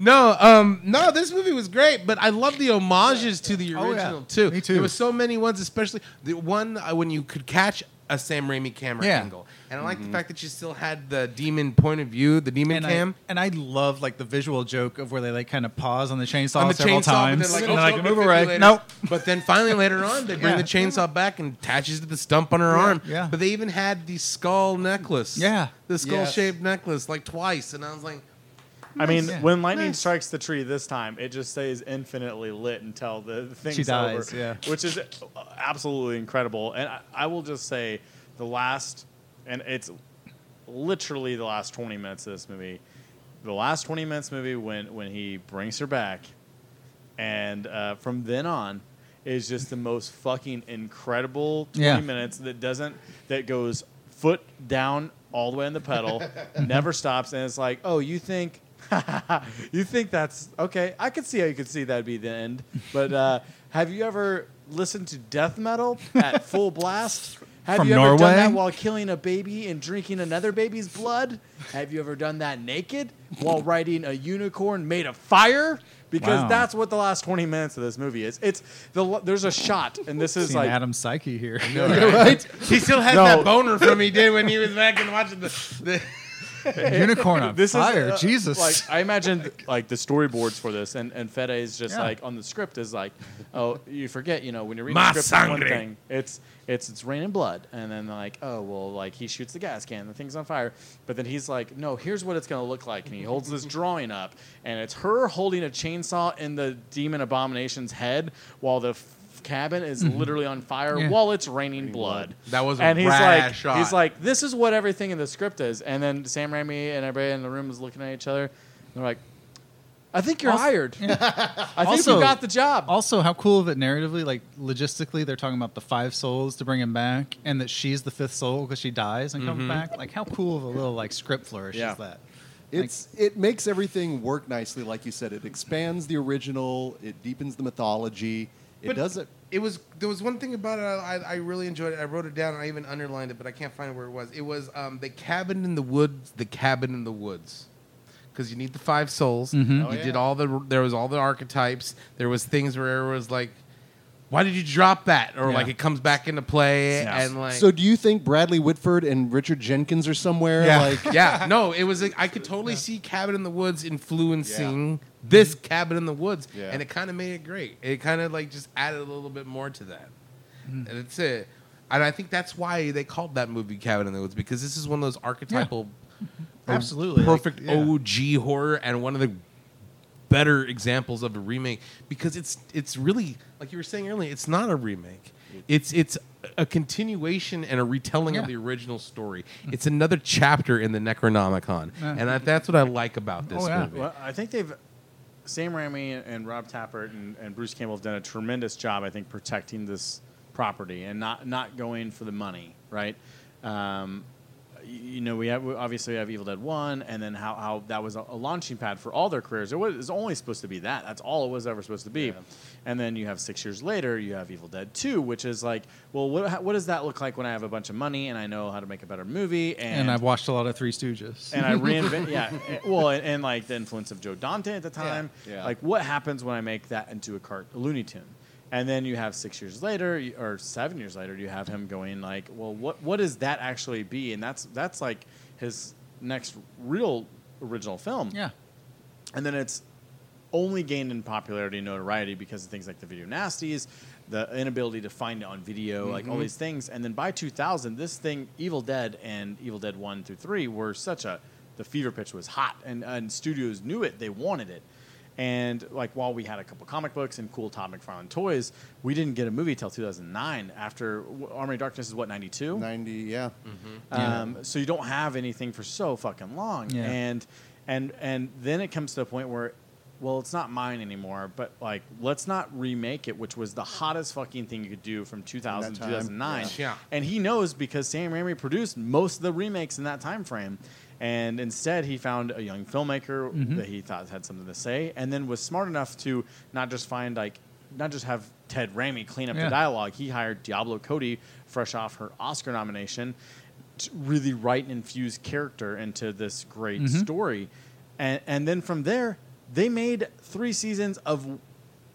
no, um, no, this movie was great, but I love the homages to the Oh, yeah. original too. Me too. There was so many ones, especially the one uh, when you could catch a Sam Raimi camera Yeah. angle, and I like the fact that you still had the demon point of view, the demon and cam. I, and I love like the visual joke of where they like kind of pause on the chainsaw on the several chainsaw, times. but then like, and oh, like no move defibrillator. away. Nope. But then finally later on, they bring Yeah. the chainsaw back and attaches to the stump on her arm. yeah. But they even had the skull necklace. Yeah. the skull Yes. shaped necklace like twice, and I was like, I mean, Yeah. when lightning Nice. strikes the tree this time, it just stays infinitely lit until the thing's She dies, over, yeah. which is absolutely incredible. And I, I will just say, the last, and it's literally the last twenty minutes of this movie, the last 20 minutes of movie when when he brings her back, and uh, from then on is just the most fucking incredible 20 Yeah. minutes that doesn't that goes foot down all the way on the pedal, never stops, and it's like, oh, you think. you think that's okay? I could see how you could see that'd be the end. But uh, have you ever listened to death metal at full blast? Have From you ever done that while killing a baby and drinking another baby's blood? Have you ever done that naked while riding a unicorn made of fire? Because Wow. that's what the last 20 minutes of this movie is. It's the there's a shot, and this is Seeing like Adam Psyche here. right? He still has No. that boner from he did when he was back and watching the. the Unicorn on this fire. is uh, Jesus. Like I imagine like the storyboards for this, and and Fede is just Yeah. like on the script is like, oh, you forget, you know, when you're reading the script, it's one thing, it's it's it's raining blood, and then like, oh well, like he shoots the gas can, the thing's on fire, but then he's like, no, here's what it's gonna look like, and he holds this drawing up, and it's her holding a chainsaw in the demon abomination's head while the. F- Cabin is mm-hmm. literally on fire Yeah. while it's raining blood. That was a and he's rad like, shot. he's like, this is what everything in the script is. And then Sam Raimi and everybody in the room is looking at each other. They're like, I think you're Also- hired. I think Also- you got the job. Also, how cool of it narratively, like logistically, they're talking about the five souls to bring him back, and that she's the fifth soul because she dies and comes mm-hmm. back. Like, how cool of a little like script flourish Yeah. is that? It's it makes everything work nicely, like you said. It expands the original. It deepens the mythology. It But does it. It was there was one thing about it I, I really enjoyed it. I wrote it down. I even underlined it, but I can't find where it was. It was um, the cabin in the woods. The cabin in the woods. Because you need the five souls. Mhm. You did all the. There was all the archetypes. There was things where it was like, why did you drop that? Or Yeah. like it comes back into play Yes. and like. So, do you think Bradley Whitford and Richard Jenkins are somewhere? yeah, Like, yeah, no, it was. Like, I could totally see Cabin in the Woods influencing this Cabin in the Woods, Yeah. and it kind of made it great. It kind of like just added a little bit more to that, hmm. and it's it. And I think that's why they called that movie Cabin in the Woods because this is one of those archetypal, Absolutely, like, perfect yeah. OG horror, and one of the better examples of a remake because it's it's really like you were saying earlier. It's not a remake. It's it's a continuation and a retelling of the original story. It's another chapter in the Necronomicon, Yeah. and I, that's what I like about this Oh, yeah. movie. Well, I think they've Sam Raimi and Rob Tapert and, and Bruce Campbell have done a tremendous job. I think protecting this property and not not going for the money, right? Um, y- you know, we have we obviously have Evil Dead One, and then how, how that was a, a launching pad for all their careers. It was, it was only supposed to be that. That's all it was ever supposed to be. And then you have six years later, you have Evil Dead Two, which is like, well, what what does that look like when I have a bunch of money and I know how to make a better movie? And I've watched a lot of Three Stooges. and I reinvent. yeah, well, and, and like the influence of Joe Dante at the time. yeah. Like, what happens when I make that into a cart, a Looney Tune? And then you have six years later, or seven years later, you have him going like, well, what what does that actually be? And that's that's like his next real original film. yeah, And then it's only gained in popularity and notoriety because of things like the video nasties, the inability to find it on video, like all mm-hmm. these things. And then by 2000, this thing, Evil Dead and Evil Dead 1 through 3, were such a, the fever pitch was hot, and, and studios knew it, they wanted it. And like while we had a couple comic books and cool Todd McFarlane toys, we didn't get a movie till 2009. After Army of Darkness is what 92. ninety. Yeah. Um, so you don't have anything for so fucking long, Yeah. and and and then it comes to a point where, well, it's not mine anymore. But like, let's not remake it, which was the hottest fucking thing you could do from 2000 to 2009. yeah. Yeah. And he knows because Sam Raimi produced most of the remakes in that time frame. And instead, he found a young filmmaker mm-hmm. that he thought had something to say, and then was smart enough to not just find like, not just have Ted Raimi clean up Yeah. the dialogue. He hired Diablo Cody, fresh off her Oscar nomination, to really write and infuse character into this great mm-hmm. story. And, and then from there, they made three seasons of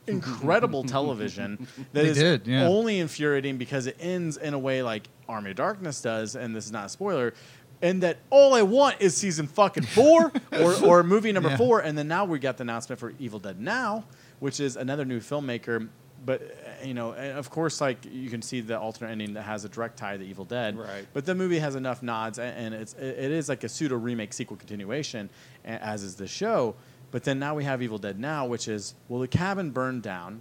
incredible television that They is did, yeah. only infuriating because it ends in a way like Army of Darkness does, and this is not a spoiler. And that all I want is season fucking four or, or movie number Yeah. four. And then now we got the announcement for Evil Dead Now, which is another new filmmaker. But uh, you know, and of course, like you can see the alternate ending that has a direct tie to Evil Dead. Right. But the movie has enough nods, a- and it's it is like a pseudo remake, sequel, continuation, as is the show. But then now we have Evil Dead Now, which is well, the cabin burned down,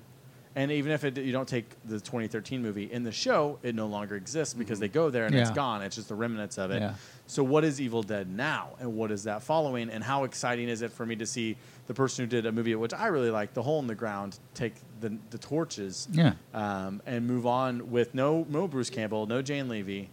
And even if it, you don't take the 2013 movie in the show, it no longer exists because they go there and it's gone. It's just the remnants of it. Yeah. So what is Evil Dead now, and what is that following, and how exciting is it for me to see the person who did a movie which I really like, The Hole in the Ground, take the the torches, Yeah. um, and move on with no no Bruce Campbell, no Jane Levy.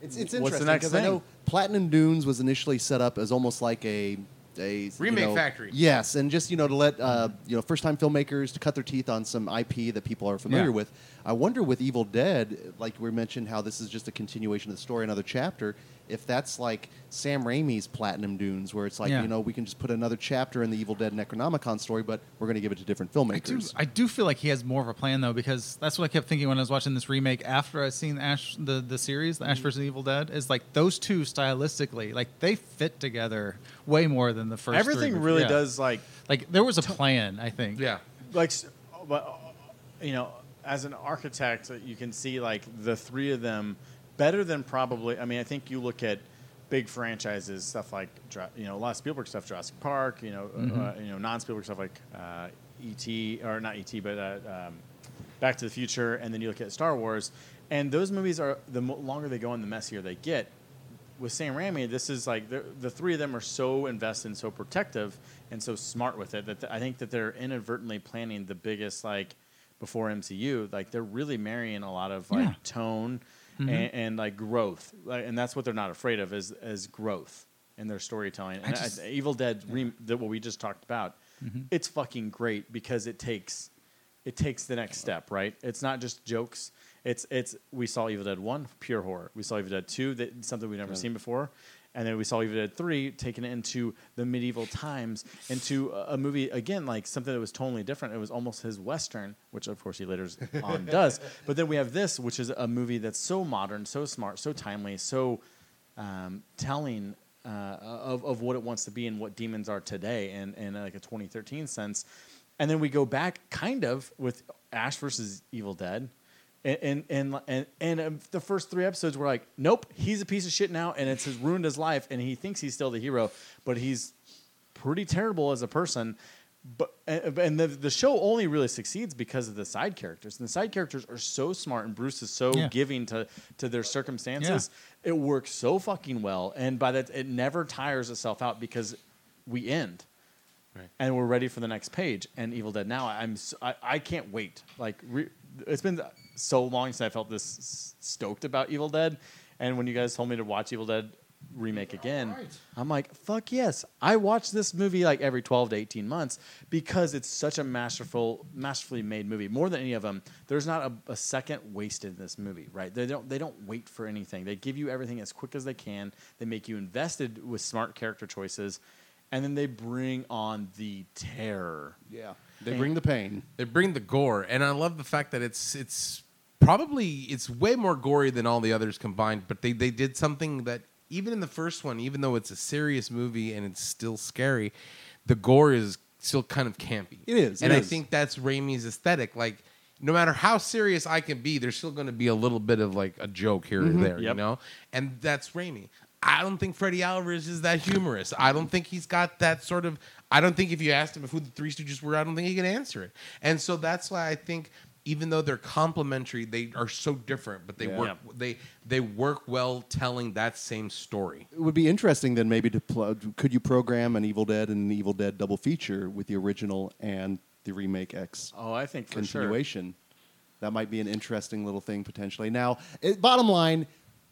It's, it's interesting because I know? Platinum Dunes was initially set up as almost like a a you Remake know- factory. Yes, and just you know to let uh, you know first time filmmakers to cut their teeth on some IP that people are familiar Yeah. with. I wonder with Evil Dead, like we mentioned, how this is just a continuation of the story, another chapter. If that's like Sam Raimi's Platinum Dunes, where it's like Yeah. you know we can just put another chapter in the Evil Dead Necronomicon story, but we're going to give it to different I do, filmmakers. I do feel like he has more of a plan though, because that's what I kept thinking when I was watching this remake after I seen Ash the, the series, the Ash Mm-hmm. vs Evil Dead, is like those two stylistically, like they fit together way more than the first. Everything three. really Yeah. does like Like there was a plan, I think. Yeah. like s- but uh, you know as an architect uh, you can see like the three of them better than probably i mean i think you look at big franchises stuff like you know a lot of spielberg stuff jurassic park you know uh, you know non-spielberg stuff like uh, et or not et but uh, um, back to the future and then you look at star wars and those movies are the longer they go and the messier they get with Sam Raimi, this is like the the three of them are so invested and so protective and so smart with it that th- I think that they're inadvertently planning the biggest like before MCU. Like they're really marrying a lot of like Yeah. tone Mm-hmm. and, and like growth, and that's what they're not afraid of is is growth in their storytelling. And I just- Evil Dead, rem- that what we just talked about, mm-hmm. it's fucking great because it takes it takes the next step, right? It's not just jokes. It's it's we saw Evil Dead one, pure horror. We saw Evil Dead two, that something we've never seen before, and then we saw Evil Dead three, taken into the medieval times, into a, a movie again like something that was totally different. It was almost his western, which of course he later on does. But then we have this, which is a movie that's so modern, so smart, so timely, so um, telling uh, of, of what it wants to be and what demons are today in, in like a 2013 sense. And then we go back kind of with Ash versus Evil Dead. And and and and, and um, the first three episodes were like, nope, he's a piece of shit now, and it's has ruined his life, and he thinks he's still the hero, but he's pretty terrible as a person. But and and the the show only really succeeds because of the side characters, and the side characters are so smart, and Bruce is so Yeah. giving to to their circumstances. It works so fucking well, and by that it never tires itself out because we end. Right. And we're ready for the next page. And Evil Dead now, I'm s I, I can't wait. Like re, it's been so long since I felt this stoked about Evil Dead. And when you guys told me to watch Evil Dead remake again, I'm like, fuck yes. I watch this movie like every 12 to 18 months because it's such a masterful, masterfully made movie. More than any of them, there's not a, a second wasted in this movie, right? They don't they don't wait for anything. They give you everything as quick as they can. They make you invested with smart character choices. And then they bring on the terror. yeah, they bring the pain. They bring the gore, and I love the fact that it's it's probably it's way more gory than all the others combined. But they they did something that even in the first one, even though it's a serious movie and it's still scary, the gore is still kind of campy. It is, and it I is. think that's Raimi's aesthetic. Like no matter how serious I can be, there's still going to be a little bit of like a joke here Mm-hmm. or there, you Yep. know. And that's Raimi. I don't think Freddie Alvarez is that humorous. I don't think he's got that sort of. I don't think if you asked him who the Three Stooges were, I don't think he could answer it. And so that's why I think even though they're complementary, they are so different, but they Yeah. work. They they work well telling that same story. It would be interesting then maybe to pl- could you program an Evil Dead and an Evil Dead double feature with the original and the remake X Oh, I think for sure. continuation. That might be an interesting little thing potentially. Now, it, bottom line,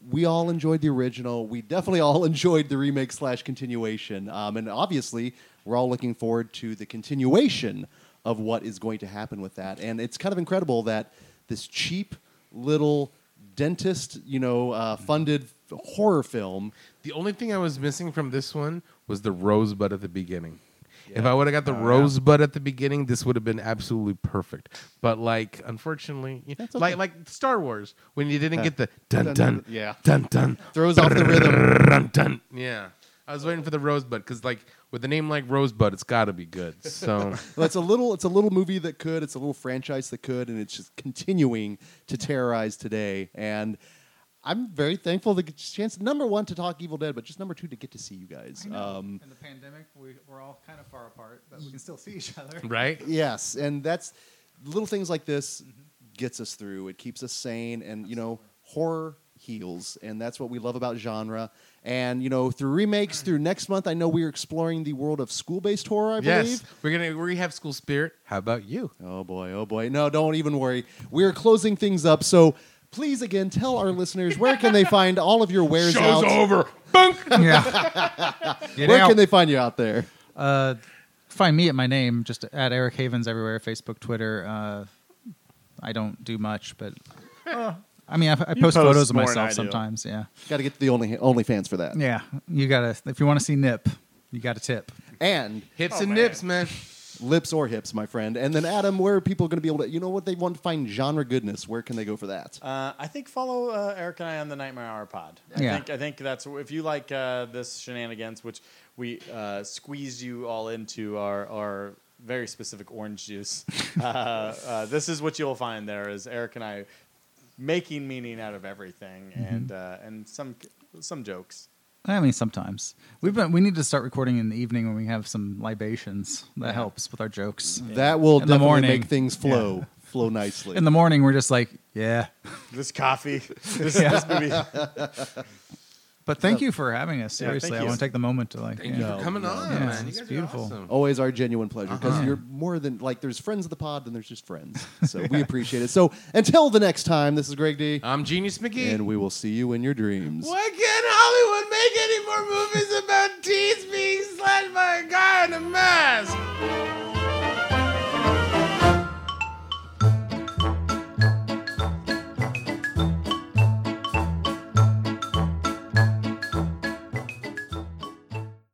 we all enjoyed the original. We definitely all enjoyed the remake slash continuation, um, and obviously, we're all looking forward to the continuation of what is going to happen with that. And it's kind of incredible that this cheap little dentist, you know, uh, funded horror film. The only thing I was missing from this one was the rosebud at the beginning. If I would have got the uh, rosebud at the beginning, this would have been absolutely perfect. But like, unfortunately, okay. like like Star Wars when you didn't Yeah. get the dun Dun, dun dun, yeah. dun dun Throws off the rhythm. dun dun yeah. I was waiting for the rosebud because like with a name like Rosebud, it's got to be good. So Well, it's a little it's a little movie that could it's a little franchise that could and it's just continuing to terrorize today and i'm very thankful to get a chance number one to talk evil dead but just number two to get to see you guys um, In the pandemic, we, we're all kind of far apart, but we can still see each other. right, yes and that's little things like this gets us through. It keeps us sane, and you know, horror heals, and that's what we love about genre. And you know, through remakes, through next month, I know we are exploring the world of school-based horror. I believe. We're gonna we have school spirit. How about you? Oh boy, oh boy. No, don't even worry. We're closing things up. So please again tell our listeners where can they find all of your wares out? over. Bunk. Yeah. Where out. can they find you out there? Uh, find me at my name, just at Eric Havens everywhere, Facebook, Twitter. Uh, I don't do much, but I mean, I, I post post photos of more than I myself sometimes. Yeah, Got to get to the only OnlyFans for that. yeah. You gotta if you want to see Nip, you got to tip. And Hips Oh, and man. nips, man. Lips or hips, my friend. And then Adam, where are people going to be able to? You know what they want to find genre goodness? Where can they go for that? Uh, I think follow uh, Eric and I on the Nightmare Hour pod. I Yeah. think I think that's if you like uh, this shenanigans, which we uh, squeezed you all into our our very specific orange juice. uh, uh, this is what you'll find there is Eric and I making meaning out of everything and uh, and some some jokes. I mean, sometimes we've been. We need to start recording in the evening when we have some libations. That helps with our jokes. That will In the definitely morning. make things flow, flow nicely. In the morning, we're just like, yeah. This coffee, this, this movie. But thank you for having us. Seriously, thank I you. want to take the moment to like. Thank yeah. you for coming on, Yeah, man. You it's guys beautiful. Are awesome. Always our genuine pleasure because Uh-huh. you're more than like there's friends of the pod, then there's just friends. So we appreciate it. So until the next time, this is Greg D, I'm Genius McGee. and we will see you in your dreams. Why can't Hollywood make any more movies about teens being slashed by a guy in a mask?